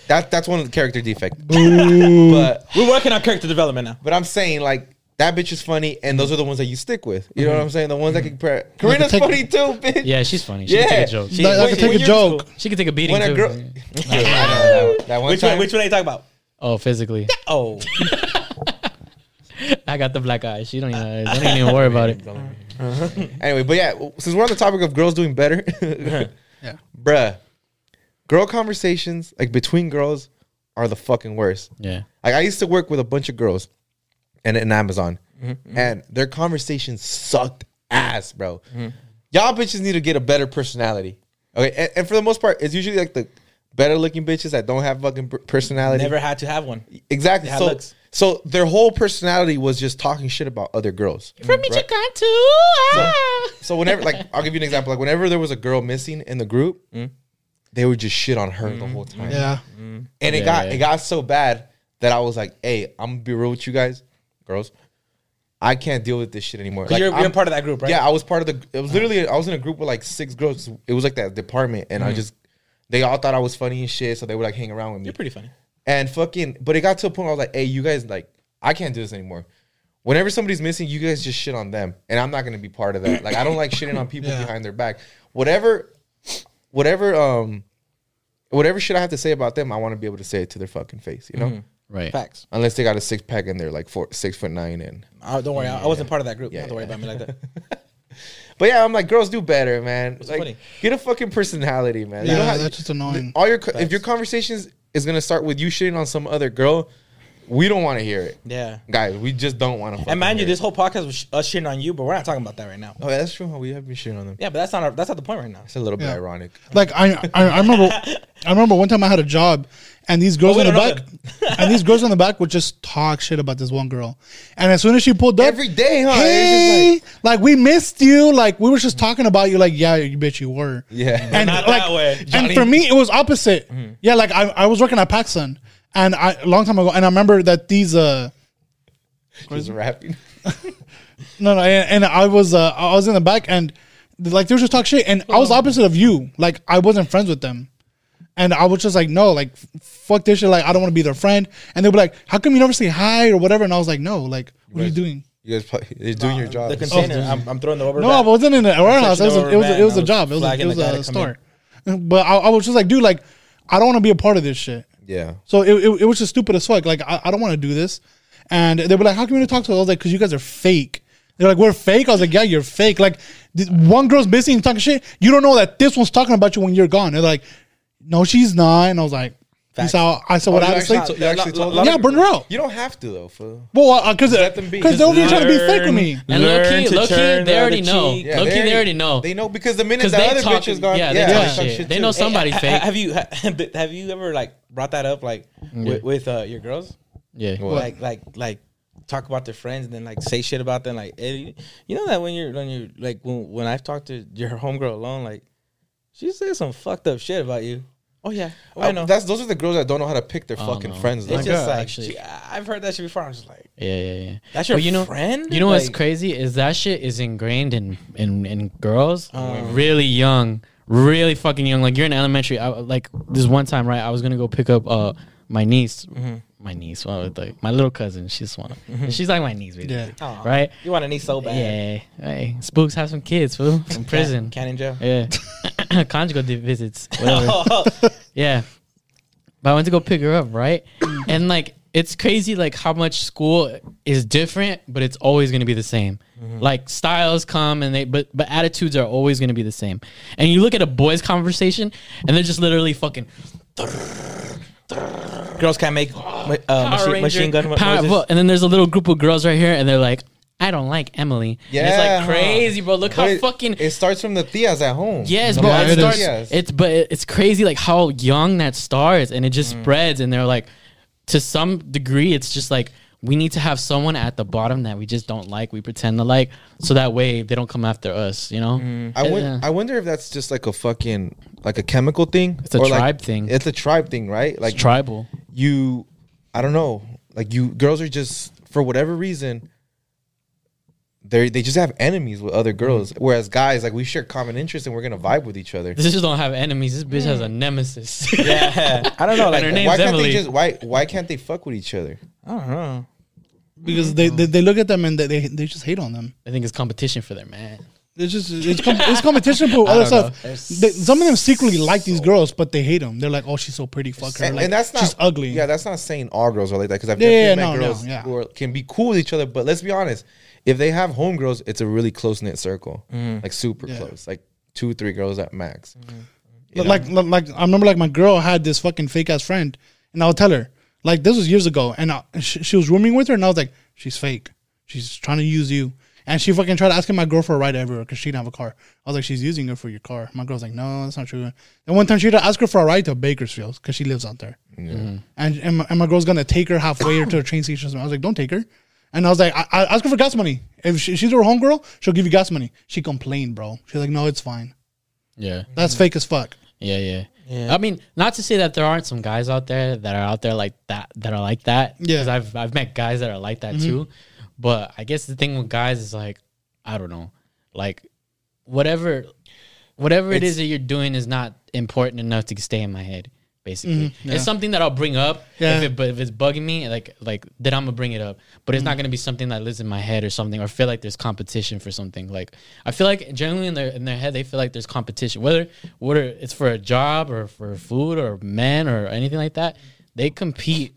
That that's one of the character defect. but We're working on character development now. but I'm saying like that bitch is funny, and those are the ones that you stick with. You know what I'm saying? The ones that can. Mm-hmm. Pre- Karina's take- funny too, bitch. Yeah, she's funny. She Yeah. can take a joke. She- Like, I when- could take a you're- joke. She can take a beating When a too. girl, mm-hmm. I know, that, that one Which time. one? Which one are you talking about? Oh, physically. Oh, I got the black eye. She don't even. Don't even worry about it. Anyway, but yeah, since we're on the topic of girls doing better, Yeah. bruh, girl conversations like between girls are the fucking worst. Yeah. Like I used to work with a bunch of girls, and in Amazon, Mm-hmm, and their conversations sucked ass, bro. Mm-hmm. Y'all bitches need to get a better personality. Okay, and, and for the most part, it's usually like the better looking bitches that don't have fucking personality. never had to have one. exactly. So, looks. so their whole personality was just talking shit about other girls. From right? Michigan too. Ah. So whenever, like, I'll give you an example. Like, whenever there was a girl missing in the group, Mm. They would just shit on her the whole mm-hmm. time. Yeah. Mm-hmm. And it Yeah, got yeah. it got so bad that I was like, "Hey, I'm gonna be real with you guys, girls. I can't deal with this shit anymore. Like, you're, you're I'm- part of that group, right? Yeah, I was part of the. It was uh-huh. literally I was in a group with like six girls. It was like that department, and I mm-hmm. just they all thought I was funny and shit, so they would like hang around with me. You're pretty funny. And fucking, but it got to a point where I was like, "Hey, you guys, like, I can't do this anymore." Whenever somebody's missing, you guys just shit on them, and I'm not gonna be part of that. Like, I don't like shitting on people Yeah. behind their back. Whatever, whatever, um, whatever shit I have to say about them, I want to be able to say it to their fucking face, you know. Right. Facts. Unless they got a six pack and they're like four, six foot nine, and Uh, don't worry, I, I wasn't part of that group. Yeah, don't have worry yeah. about me like that. But yeah, I'm like, girls do better, man. What's like, funny? get a fucking personality, man. Yeah, have- that's just annoying. All your co- if your conversations is gonna start with you shitting on some other girl, we don't want to hear it, Yeah. guys. We just don't want to. And mind you, this whole podcast was sh- us shitting on you, but we're not talking about that right now. Oh, that's true. We have been shitting on them. Yeah, but that's not our, that's not the point right now. It's a little bit Yeah. ironic. Like I, I, I remember, I remember one time I had a job, and these girls Oh, in the don't back, and these girls in the back would just talk shit about this one girl. And as soon as she pulled up, Every day, huh? hey, It's just like, we missed you. Like we were just talking about you. Like yeah, you bitch, you were. Yeah. and Not like, that way. and for me, it was opposite. Mm-hmm. Yeah, like I, I was working at PacSun, and I a long time ago, and I remember that these uh Just rapping. no no, and, and I was uh I was in the back, and like they were just talk shit, and I was opposite of you. Like I wasn't friends with them. And I was just like, no, like, fuck this shit. Like, I don't want to be their friend. And they were like, how come you never say hi or whatever? And I was like, no, like, what are you doing? You guys, probably, they're doing your job. The container, I'm, I'm throwing the rubber. No, back. I wasn't in a warehouse. It was a, it was a, it was a job. It was a, it was a to come store. But I, I was just like, dude, like, I don't want to be a part of this shit. Yeah. So it, it, it was just stupid as fuck. Like, I, I don't want to do this. And they were like, how can to talk to us? I was like, because you guys are fake. They're like, we're fake. I was like, yeah, you're fake. Like, one girl's missing and talking shit. You don't know that this one's talking about you when you're gone. They're like, no, she's not. And I was like, Facts. so I said what Oh, I you had to say. actually, to- you actually told Yeah, burn her out. You don't have to though. For Well, because Let them because they'll be trying to be fake with me. And low Learn key, to low key, turn they the already other know. cheek. Low key, they already know. They know because the minute Because the other talk, bitch is gone, yeah, they yeah, talk talk shit. They know somebody Ha- fake. Have you have you ever like brought that up like with, with uh, your girls? Yeah. What? Like like like talk about their friends and then like say shit about them. Like you know that when you're when you're like when when I've talked to your homegirl alone, like she said some fucked up shit about you. Oh yeah, oh, I Uh, know. That's those are the girls that don't know how to pick their Oh, fucking no. friends. it's though. just girl, like actually. she- I've heard that shit before. I'm just like, Yeah, yeah, yeah. that's your But you know, friend. You know what's Like, crazy is that shit is ingrained in in in girls really young, really fucking young. Like you're in elementary. I, like this one time, right? I was gonna go pick up uh my niece, my niece, well, like my little cousin. She's one. Mm-hmm. She's like my niece, basically. Yeah. Aw, Right? You want a niece so bad. Yeah. Hey, spooks have some kids, fool, from prison. Can in jail. Yeah. Conjugal di- visits. Whatever. Oh. yeah. But I went to go pick her up, right? and like it's crazy like how much school is different, but it's always gonna be the same. Mm-hmm. Like styles come and they but but attitudes are always gonna be the same. And you look at a boys' conversation and they're just literally fucking Girls can't make uh, Power machine, machine gun Power- noises. and then there's a little group of girls right here and they're like, I don't like Emily. Yeah. it's like crazy, bro. Look But how it, fucking it starts from the tias at home. Yes, The bro. Yeah, it it starts. is. It's but it's crazy like how young that starts, and it just spreads, and they're like, to some degree, it's just like we need to have someone at the bottom that we just don't like. We pretend to like, so that way they don't come after us. You know? I, won- Yeah. I wonder if that's just like a fucking like a chemical thing. It's a or, like, tribe thing. It's a tribe thing, right? Like It's tribal. you, I don't know. Like you, girls are just for whatever reason. They they just have enemies with other girls, mm. whereas guys like we share common interests and we're gonna vibe with each other. This just don't have enemies. This bitch has a mm. nemesis. yeah, I don't know. Like her why can't Emily. they just why why can't they fuck with each other? I don't know. because they, they they look at them and they they, they just hate on them. I think it's competition for their man. It's just it's, com- it's competition for other stuff. They, some of them secretly like these girls, but they hate them. They're like, "Oh, she's so pretty, fuck her." And, Like, and that's not she's ugly. Yeah, that's not saying all girls are like that because I've Yeah, definitely yeah, met no, no, girls yeah. who are, can be cool with each other. But let's be honest, if they have homegirls, it's a really close knit circle, like super Yeah. close, like two three girls at max. But like, like, like, I remember like my girl had this fucking fake ass friend, and I'll tell her like this was years ago, and I, she, she was rooming with her, and I was like, she's fake, she's trying to use you, and she fucking tried asking my girl for a ride everywhere because she didn't have a car. I was like, she's using her for your car. My girl's like, no, that's not true. And one time she tried to ask her for a ride to Bakersfield because she lives out there, mm-hmm. and and my, and my girl's gonna take her halfway or to a train station. I was like, don't take her. And I was like, I, I ask her for gas money. If she, she's her homegirl, she'll give you gas money. She complained, bro. She's like, no, it's fine. Yeah. That's fake as fuck. Yeah, yeah, yeah. I mean, not to say that there aren't some guys out there that are out there like that that are like that. Yeah. because I've I've met guys that are like that mm-hmm. too. But I guess the thing with guys is like, I don't know, like whatever, whatever it is that you're doing is not important enough to stay in my head. Basically, mm-hmm. yeah. it's something that I'll bring up. Yeah. If it, but if it's bugging me, like like then I'm gonna bring it up. But it's not mm-hmm. gonna be something that lives in my head or something, or feel like there's competition for something. Like I feel like generally in their in their head they feel like there's competition, whether whether it's for a job or for food or men or anything like that. They compete,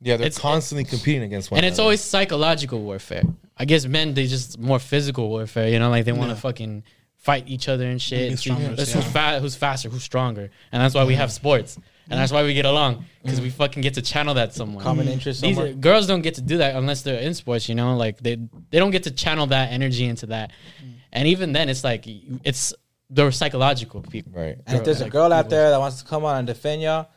Yeah, they're It's- constantly competing against one another. and it's another. always psychological warfare. I guess men they just more physical warfare. You know, like they want to fucking fight each other and shit. Be stronger, yeah. who's fa- who's faster, who's stronger, and that's why we have sports. and that's why we get along because we fucking get to channel that somewhere. Common mm-hmm. interest These somewhere. are- girls don't get to do that unless they're in sports. You know, like they they don't get to channel that energy into that, mm. and even then, it's like it's they're psychological people, Right. And if there's a girl out there that wants to come on and defend y'all,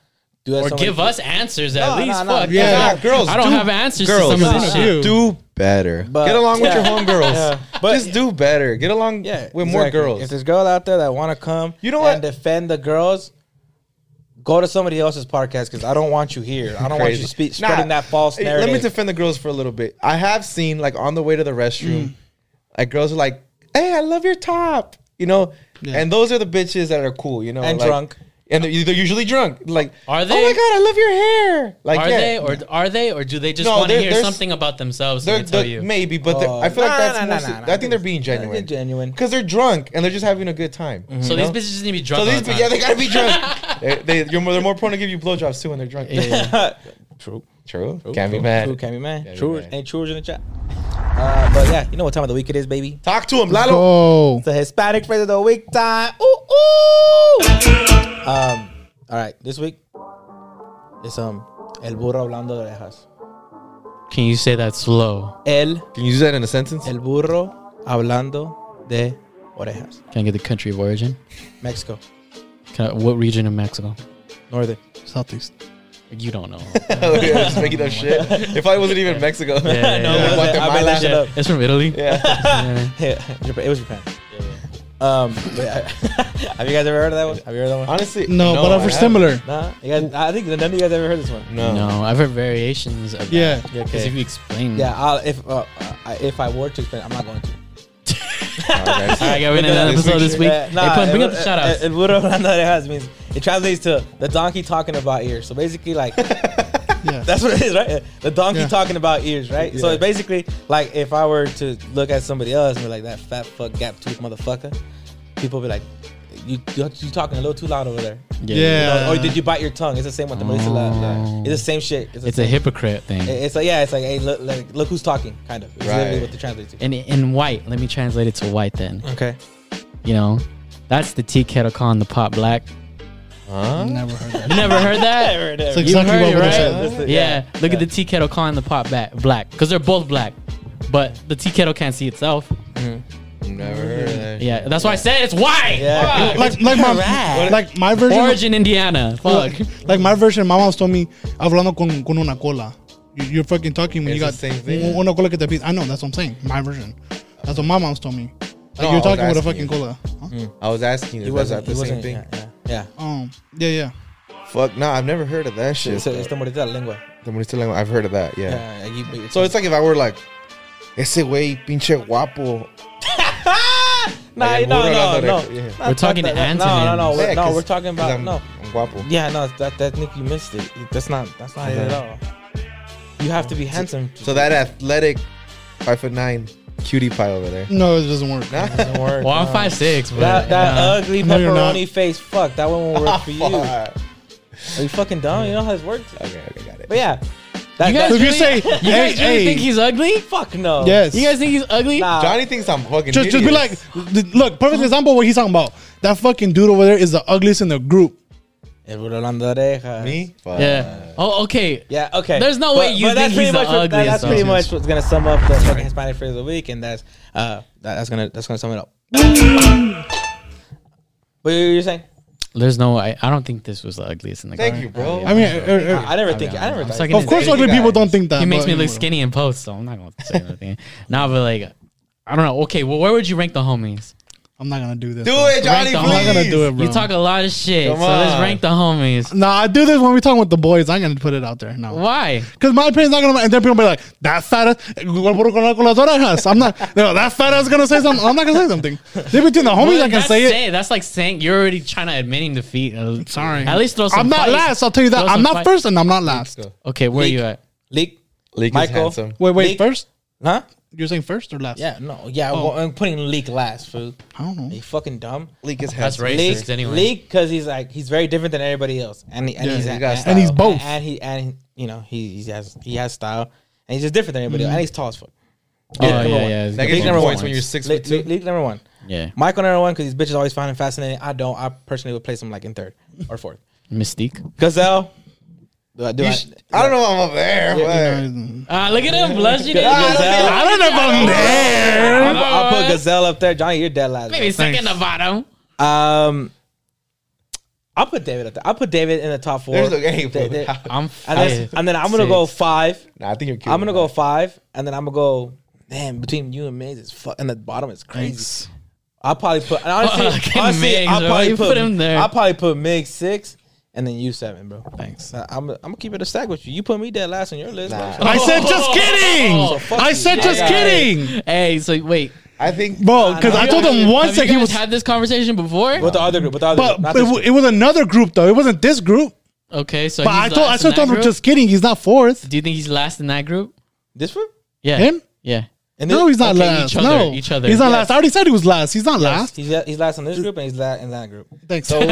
do that. Or somebody- give us answers at No, no, least. no. Fuck Yeah. Yeah, girls. I don't do- have answers Girls, to some of this shit. do better. But- Get along with your homegirls. Yeah. But- Just do better. Get along Yeah, with more girls. If there's girls out there that want to come, You know and what? defend the girls, go to somebody else's podcast because I don't want you here. I don't want you Crazy. spe- Nah, spreading that false narrative. Let me defend the girls for a little bit. I have seen like on the way to the restroom, mm. like girls are like, "Hey, I love your top," you know, and those are the bitches that are cool, you know, And like- drunk. And they're, they're usually drunk. Like, Are they? Oh my god, I love your hair. Like, are yeah. they or are they or do they just No, want to hear something about themselves? They're, they tell you. maybe, but they're- Oh, I feel like that's nah, nah, mostly, nah, nah. I think they're being They're genuine. genuine. because they're drunk and they're just having a good time. so you these know? bitches need to be drunk. all these, the yeah, they gotta be drunk. they, they, you're more, they're more prone to give you blowjobs too when they're drunk. Yeah. True. True. True, Can't be mad. True, can't be mad. Can't be True, mad. ain't true in the chat. Uh, but yeah, you know what time of the week it is, baby. Talk to him, Lalo. Oh, It's the Hispanic phrase of the week time. Ooh, ooh. Um, all right, this week it's um el burro hablando de orejas. Can you say that slow? El Can you use that in a sentence? el burro hablando de orejas. Can I get the country of origin? Mexico, Can I, what region of Mexico? northern. southeast. You don't know. oh, yeah, just making up shit. If I wasn't even Mexico, Yeah, yeah, No, yeah. but I made that Yeah, it's from Italy. Yeah. Yeah. Yeah, it was Japan. Um, but I- have you guys ever heard of that one? Have you heard of that one? Honestly, No, but I I've heard similar. Nah, you guys. I think none of you guys ever heard this one. No. No, I've heard variations of Yeah. that. Yeah, Because okay. if you explain, Yeah, I'll, if uh, I, if I were to explain, I'm not going to. Alright, guys. All right, got rid of that episode this week. Uh, hey, nah, Pun, bring el- up the el- shout outs. El burro hablando de orejas means it translates to the donkey talking about ears. So basically, like Yeah. that's what it is, right? The donkey Yeah. talking about ears, right? So it's basically like if I were to look at somebody else and be like that fat fuck gap tooth motherfucker, people be like, you you, you talking a little too loud over there. Yeah. You know, or did you bite your tongue? It's the same with the Melissa. La- la- Oh. It's the same shit. the It's a hypocrite thing. it- It's like yeah, it's like hey, look, like, look who's talking, kind of. It's literally what they translate to. in in white, let me translate it to white then. Okay. You know, that's the tea kettle calling the pot black. Huh? Never heard that. Never heard that? It's You heard what it, right? said. This is- Yeah. Look at the tea kettle calling the pot back black because they're both black, but the tea kettle can't see itself. Mm-hmm. Never heard of that. Yeah, that's why I said it's white. Yeah. Like like my like my version. Origin, Indiana. Fuck. Like, like my version, my mom's told me hablando con, con una cola. You, you're fucking talking when It's you got the same thing. una cola que te pide. I know that's what I'm saying. My version. That's what my mom's told me. Like No, you're talking with a fucking you. cola. Huh? Hmm. I was asking, He is wasn't. that the same thing? Yeah. yeah. Um. Yeah. Yeah. Fuck, no, I've never heard of that shit. It's, it's the morita la lengua. The Morista language, I've heard of that, yeah. Yeah. you- it's- So it's like if I were like, ese güey, pinche guapo. Nah, Like, no, burro no, no. yeah. We're talking that- that- No, no, no. We're, Yeah, no, 'cause- we're talking 'cause about I'm, no. I'm guapo. Yeah, no. That that Nick, you missed it. That's not. That's not it at all. You have to be handsome. So that athletic, five foot nine, cutie pie over there. No, it doesn't work. Nah? doesn't work. Well, I'm five six, but That that nah. ugly No, you're not. pepperoni face. Fuck. That one won't work for you. Are Fuck. you fucking dumb? You know how this works. Okay, okay, got it. But yeah. That, you guys that- If you really, say, you hey, guys really hey, think he's ugly? fuck no. yes, You guys think he's ugly? Nah. Johnny thinks I'm fucking just just be like, th- look, perfect example of what he's talking about. That fucking dude over there is the ugliest in the group. El burro hablando de orejas. me. Fuck. Yeah. Oh, okay. Yeah, okay. There's no way you think that's pretty he's the much what- that- ugliest, That's pretty much what's gonna sum up the fucking Hispanic phrase of the week, and that's uh that, that's gonna that's gonna sum it up. What are you're saying? There's no. I, I don't think this was the ugliest in the. Thank car. you, bro. I mean, uh, uh, I, I never I'll think be I never honest. thought. Of course, Hey, ugly guys. people don't think that. He makes me look skinny in post, so I'm not gonna say anything. nah, but like, I don't know. Okay, well, where would you rank the homies? I'm not gonna do this. Do bro. it, Johnny, Rank the- please. I'm not gonna do it, bro. You talk a lot of shit, Come so let's on. rank the homies. Nah, I do this when we talking with the boys. I'm gonna put it out there. No, Why? because my opinion's not gonna. And then people be like, "That fat ass." con las orejas." I'm not. No, that fat ass gonna say something. I'm not gonna say something. They between the homies, Well, I can that's say it. say- That's like saying you're already trying to admitting defeat. Uh, Sorry. At least throw some. I'm not fight. last. I'll tell you that. Throw I'm not fight. first, and I'm not last. Okay, where Leak. you at? Leak, Leak Michael. is handsome. Wait, wait. Leak. First, huh? You're saying first or last? Yeah, no, yeah. Oh. Well, I'm putting Leak last, fool. I don't Are know. you fucking dumb? Leak is That's racist Leak, anyway. Leak, because he's like he's very different than everybody else, and he, and Yeah, he's he got And he's both. and he and you know he, he has he has style, and he's just different than everybody mm-hmm. else, and he's tall as fuck. Oh Yeah, number yeah, one. yeah. That Leak gives number points one. when you're six Leak, foot two. Leak, Leak number one. Yeah. Michael number one because these bitches always find him fascinating. I don't. I personally would place him like in third or fourth. Mystique. Gazelle. Do I, do You I, sh- I don't know if I'm up there. but- Ah, look at him blushing. Gazelle. I don't know if I'm there. I'll, I'll put Gazelle up there. Johnny, you're dead last. Maybe second to bottom. Um, I'll put David up there. I'll put David in the top four. There's a- hey, They- bro. they- I'm and, then, five. and then I'm gonna go Six. five. Nah, I think you're cute. I'm gonna go five, and then I'm gonna go. Man, between you and Maze it's fuck, and the bottom is crazy. I'll probably put and honestly, Fucking honestly Migs, I'll bro. probably You put, put him there. I'll probably put Mig six, and then you seven, bro. Thanks. I- I'm I'm gonna keep it a stack with you. You put me dead last on your list. bro. Nah. I said just Oh, kidding. fuck I you. said just Okay. kidding, Hey, so wait. I think. bro. Because I told him Have once you that he was, had this conversation before? With the other group, with the other but group, not it, this group. it was another group though. It wasn't this group. Okay, so But he's I told I last still in told him just kidding. He's not fourth. Do you think he's last in that group? this one. Yeah. Him? Yeah. And No, he's not Okay, last. each other, no, each other. He's not Yes. last. I already said he was last. He's not Yes, last. he's he's last in this group, and he's last in that group. Thanks. So I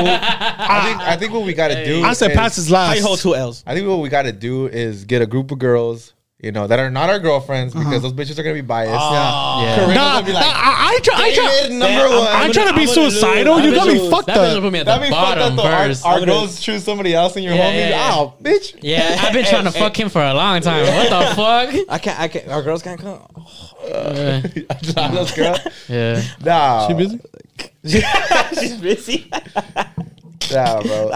think I think what we got to do. I said is- pass his How last. you hold two L's? I think what we got to do is get a group of girls, you know, that are not our girlfriends Uh-huh. because those bitches are gonna be biased. Yeah. Corinne's Nah, gonna be nah, like, I, I try. I try. David, number I'm- one. I'm I'm trying to be I'm gonna suicidal. lose. You I'm got gonna me lose. fucked That bitch will up. put me at That'd the be fucked up bottom though. Our, first. our I'm gonna- girls choose somebody else in your Yeah, homies. yeah, yeah. Oh, bitch. Yeah, I've been trying to fuck him for a long time. What the fuck? I can't. I can't. Our girls can't come. Uh, Those girls. yeah. Nah, She busy? She's busy. Nah, bro.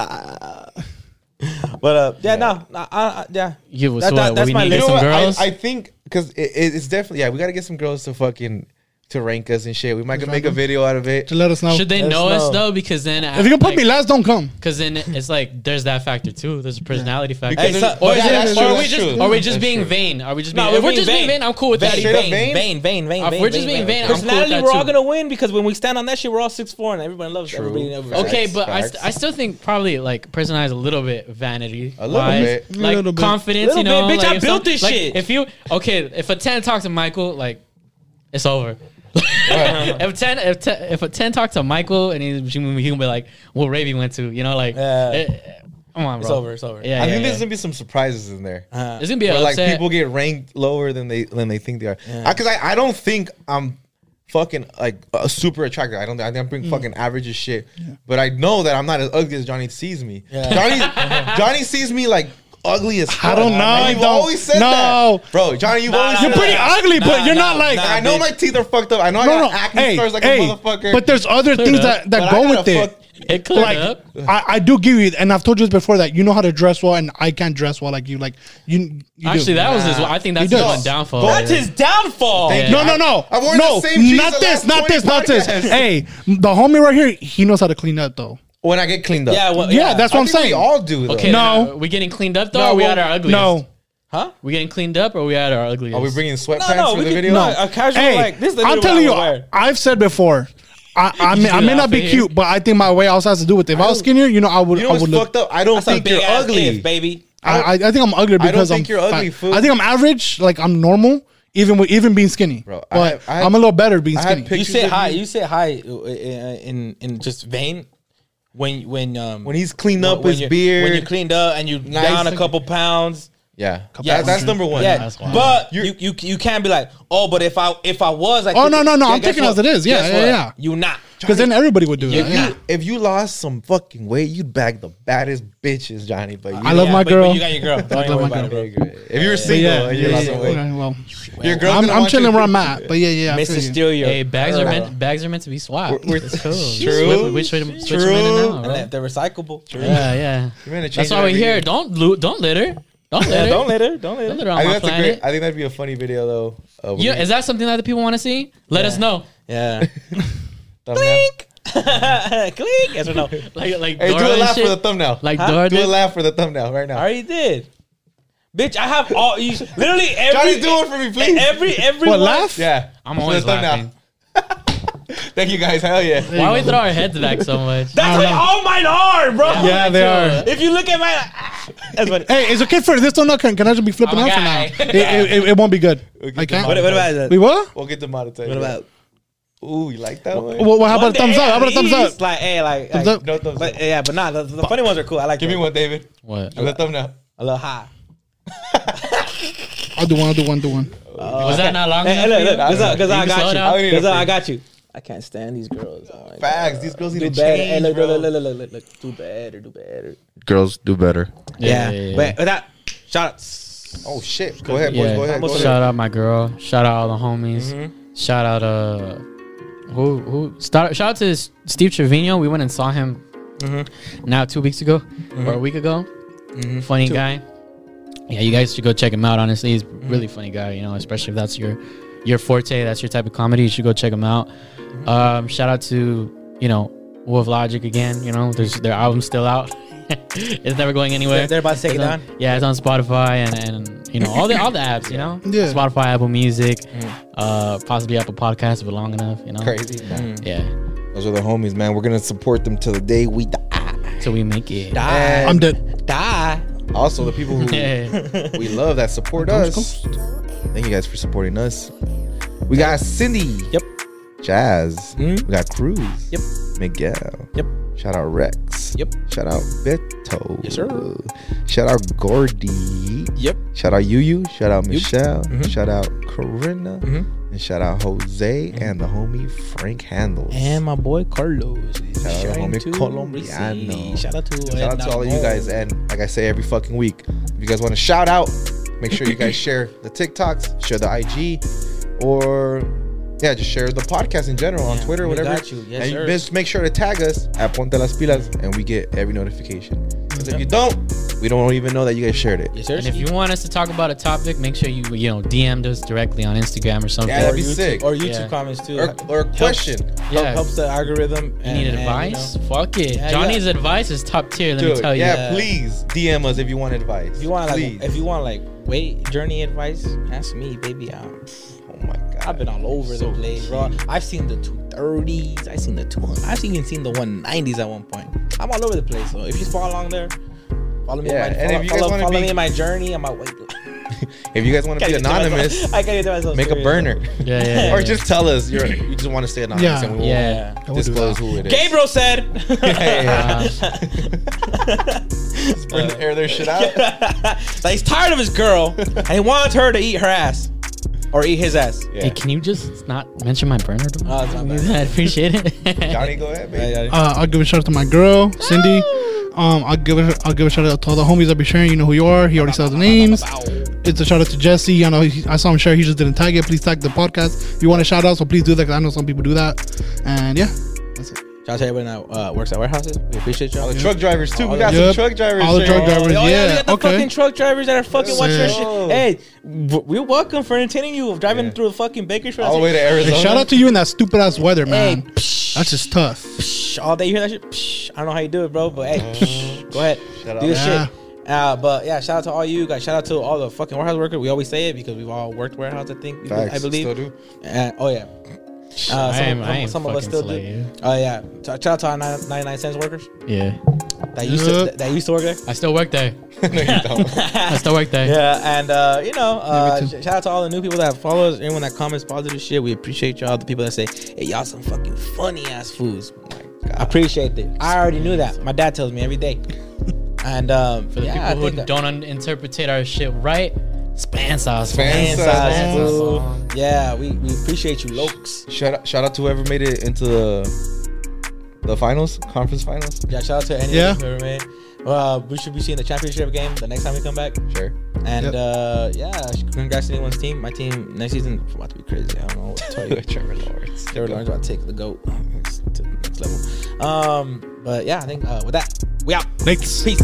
But uh, yeah, no, no, I, I, yeah. You, That- so that- what, that's we my need list. get You know some girls? I, I think because it, it, it's definitely yeah, we got to get some girls to fucking to rank us and shit. We might make a video out of it. To let us know. Should they Let know us know. though? Because then If you can put me last, don't come. because then it's like there's that factor too. There's a personality factor. Hey, so- or, yeah, is it- or are we just true. are we just That's being true. vain? Are we just No, being? we're if we're being just being vain. vain, I'm cool with that. Straight up either. vain? Vain, vain, vain, If we're just being vain, I'm cool with that we're all gonna win because when we stand on that shit, we're all six four and everybody loves True. everybody. knows Facts. Okay, but I, I still think probably like personality is a little bit vanity. A little bit. like little bit. confidence. You know. Bitch, I built this shit. If you okay, if a ten talks to Michael, like it's over. if ten, if ten, if a ten talks to Michael and he's he gonna be like, "Well, Ravi went to?" You know, like, Yeah. eh, come on, bro. It's over. It's over. Yeah, I yeah, think yeah. there's gonna be some surprises in there. Uh, There's gonna be a Where like upset. people get ranked lower than they than they think they are. Because I, I don't think I'm fucking like uh, super attractive. I don't. think I think I'm Mm. fucking average as shit. But I know that I'm not as ugly as Johnny sees me. Yeah. Johnny Johnny sees me like ugly as fuck. I don't know, And I You've don't- always said no. that, bro. Johnny, you've nah, always nah, you're pretty that. ugly, but you're nah, not like. nah. I know my teeth are fucked up. I know I no, got no. acne Hey, scars like hey, a motherfucker. but there's other Clear things up. that, that But go with it. fuck- it cleared like up. I, I do give you, and I've told you this before that you know how to dress well, and I can't dress well like you. Like you, you Actually, do. that was his. I think that's He his does. one downfall. Go- That's his downfall. Thank Yeah. No, no, no. I've worn no, the same not this, not this, not this. Hey, the homie right here, he knows how to clean up though. When I get cleaned up, Yeah, well, Yeah, that's I what I'm think saying. We all do. Though. Okay, No. no, we getting cleaned up though. No, or we well, at our ugliest? No, huh? we getting cleaned up, or we at our ugliest? Are we bringing sweatpants No, no, for we the can- video? no. A casual hey, like this. Is the I'm telling you, I wear. I've said before. I, I, may, I may not be cute, him. but I think my weight also has to do with it. If I, was skinnier, you know, I would. You know I what's would look. fucked up? I don't think you're ugly. if, baby. I, I, I think I'm ugly I don't because think I'm you're ugly, fat. fool. I think I'm average, like I'm normal, even with even being skinny. Bro, I but have- I have- I'm a little better being I have skinny. You Pictures say of hi. you. You say hi uh, in in just vain when when um When he's cleaned up when his beard. when you cleaned up and you Nice. down a couple pounds. Yeah, Yes. That- that's number one. Yeah, That's wild. but you, you you can't be like, oh, but if I if I was, I Oh, no, no, no, Yeah, I'm guess taking what? as it is. Yeah, Guess yeah, yeah. You not. Because then everybody would do If that. you, Yeah. if you lost some fucking weight, you'd bag the baddest bitches, Johnny. But you I love Yeah, my but- girl. But you got your girl. Don't I love my girl. if you were single yeah, and you yeah, lost yeah, some weight, well, your girl's I'm, I'm chilling where I'm at. But yeah, yeah. I feel Mr. Steal your Hey, bags are meant bags are meant to be swapped. We're- we're- It's cool. True. Switch, switch, switch, switch True. them in and out, And bro. if they're recyclable. Yeah, yeah. You're gonna change That's why we're here. Don't don't litter. Don't Yeah, litter. don't let her. Don't let Don't her. on I think my that's a planet. great. I think that'd be a funny video though. Uh, Yeah, is that something that the people want to see? Let us know. Yeah. thumbnail? Clink. Yes or no? Like like Hey, Dora do a and laugh shit. for the thumbnail. like Huh? Dora do a did. laugh for the thumbnail right now. I already did. Bitch, I have all you literally every Johnny, do it for me, please. every every What, one- laugh? Yeah, I'm For always the thumbnail. laughing. Thank you guys. Hell yeah. Why we throw our heads back so much? That's what all mine are, bro. Yeah, they are. If you look at my, ah, that's what. Hey, it's okay for this. Don't know. Can, can I just be flipping I'm a out for guy. now? It, it, it, it won't be good. I can't. What, what about that? We what? We'll get the demonetized. What about? Ooh, you like that one? Well, well, how about a thumbs up? How about a at thumbs up? Like, hey, like, Thumbs like- up. No thumbs But up. yeah, but nah, the, the funny ones are cool. I like. Give me one, David. What? Do the thumbnail. A little high. I'll do one. I'll do one. Do one. Was that not long Hey, enough? hey, look, for you? look, because I, 'cause I You can slow got down? you. Because I got you. I can't stand these girls. Oh Facts. God. These girls need do to better. change, Hey, look, bro. look, look, look, look, look, look. Do better. Do better. Girls do better. Yeah. yeah, yeah. But with that, shout. Oh shit. Go ahead, boys. Yeah. Go ahead. Go ahead. Shout out my girl. Shout out all the homies. Mm-hmm. Shout out uh who who start shout out to Steve Trevino. We went and saw him Mm-hmm. now two weeks ago or a week ago. Funny guy. Yeah, you guys should go check him out. Honestly, he's a really funny guy. You know, especially if that's your your forte, that's your type of comedy. You should go check them out. Um, shout out to you know Wolf Logic again. You know, there's their album's still out. it's never going anywhere. They're, they're about to take It's it on- down. Yeah, it's on Spotify and, and you know all the all the apps. You know, Yeah. Spotify, Apple Music, uh, possibly Apple Podcasts if it's long enough. You know, Crazy. Yeah, Those are the homies, man. We're gonna support them till the day we die. so we make it. Die. I'm dead. Die. Also, the people who we love that support us. Thank you guys for supporting us. We got Cindy. Yep. Jazz. Mhm. We got Cruz. Yep. Miguel. Yep. Shout out Rex. Yep. Shout out Beto. Yes, sir. Shout out Gordy. Yep. Shout out Yuyu. Shout out. Michelle. Mhm. Shout out Corinna. Mhm. And shout out Jose and the homie Frank Handles. And my boy Carlos. Shout out sharing homie to Colombiano. Shout out to Shout out to all of you guys. And like I say every fucking week, if you guys want to shout out, make sure you guys share the TikToks, share the IG, or yeah, just share the podcast in general on Yeah, Twitter, we whatever. got you. Yes, and sir. just make sure to tag us at Ponte las Pilas, and we get every notification. Because if you don't, we don't even know that you guys shared it. Yes, sir. And if you want us to talk about a topic, make sure you you know DM'd us directly on Instagram or something. Yeah, that'd be YouTube, sick. Or YouTube Yeah. comments too. Or, or a question. Help- Yeah. helps the algorithm. you and- need and, advice? you know, Fuck it. Yeah, Johnny's yeah. advice is top tier. Let me Dude, tell you. yeah, Yeah. please DM us if you want advice. if you want like, if you want like weight journey advice, ask me, baby. Um, oh my god, I've been all over So the place, bro. I've seen the 230s. I've seen the 200. I've even seen the 190s at one point. I'm all over the place. So if you follow along there, follow me. Yeah, in my, and follow, if you follow, follow be- me in my journey. I'm my way. If you guys want to be anonymous, I can't myself. make a burner. Yeah, yeah, yeah. or just tell us you're you just want to stay anonymous Yeah. and we won't yeah. I will do disclose who it is. Gabriel said. Yeah, Uh, bring the air their shit out. like he's tired of his girl and he wants her to eat her ass or eat his ass. Yeah. Hey, can you just not mention my burner? though? Oh, it's not bad. I appreciate it. Johnny, go ahead, baby. Uh, I'll give a shout out to my girl, Cindy. Um, I'll give a, I'll give a shout out to all the homies I'll be sharing. You know who you are. He already said the names. It's a shout out to Jesse. I know he, I saw him share. He just didn't tag it. Please tag the podcast. If you want a shout out, so please do that. Cause I know some people do that. And yeah, that's it. Shout out to everyone that uh, works at warehouses. We appreciate y'all. All the truck drivers too. We got the- some truck drivers. All the truck drivers. Oh, yeah, we got the okay. fucking truck drivers that are fucking watching our shit. Hey, we're welcome for entertaining you driving Yeah. through the fucking Bakersfield. all the way to Arizona. Hey, shout out to you in that stupid ass weather, Hey, man. That's just tough. psh, all day you hear that shit. Psh, I don't know how you do it, bro, but hey, psh, go ahead, Shout out. do this Yeah. shit. Uh, but yeah, shout out to all you guys. Shout out to all the fucking warehouse workers. We always say it because we've all worked warehouse. I think Facts. I believe. Still do. Uh, oh yeah. Uh, I some, am- some- I some of us still slay do. Oh yeah. So, shout out to our 99 cents workers yeah, that used to that, that used to work there. I still work there. no, you don't. I still work there. Yeah, and uh, you know, uh, shout out to all the new people that follow us, anyone that comments positive shit. We appreciate y'all. The people that say, "Hey, y'all some fucking funny ass fools." I appreciate it. I already knew that. My dad tells me every day. And um, For the yeah, I people who think don't un- interpret our shit right, span sauce. Span Man, sauce, size Yeah, we, we appreciate you, lokes. Shout out, shout out to whoever made it into the the finals, conference finals. Yeah, shout out to any Yeah. of you made. Uh, we should be seeing the championship game the next time we come back. Sure. And Yep. uh, yeah, congrats to anyone's team. My team next season about to be crazy. I don't know what to tell you. Trevor Lawrence. Trevor Lawrence about to take the goat to the next level. Um, but yeah, I think uh, with that, we out. Thanks. Peace.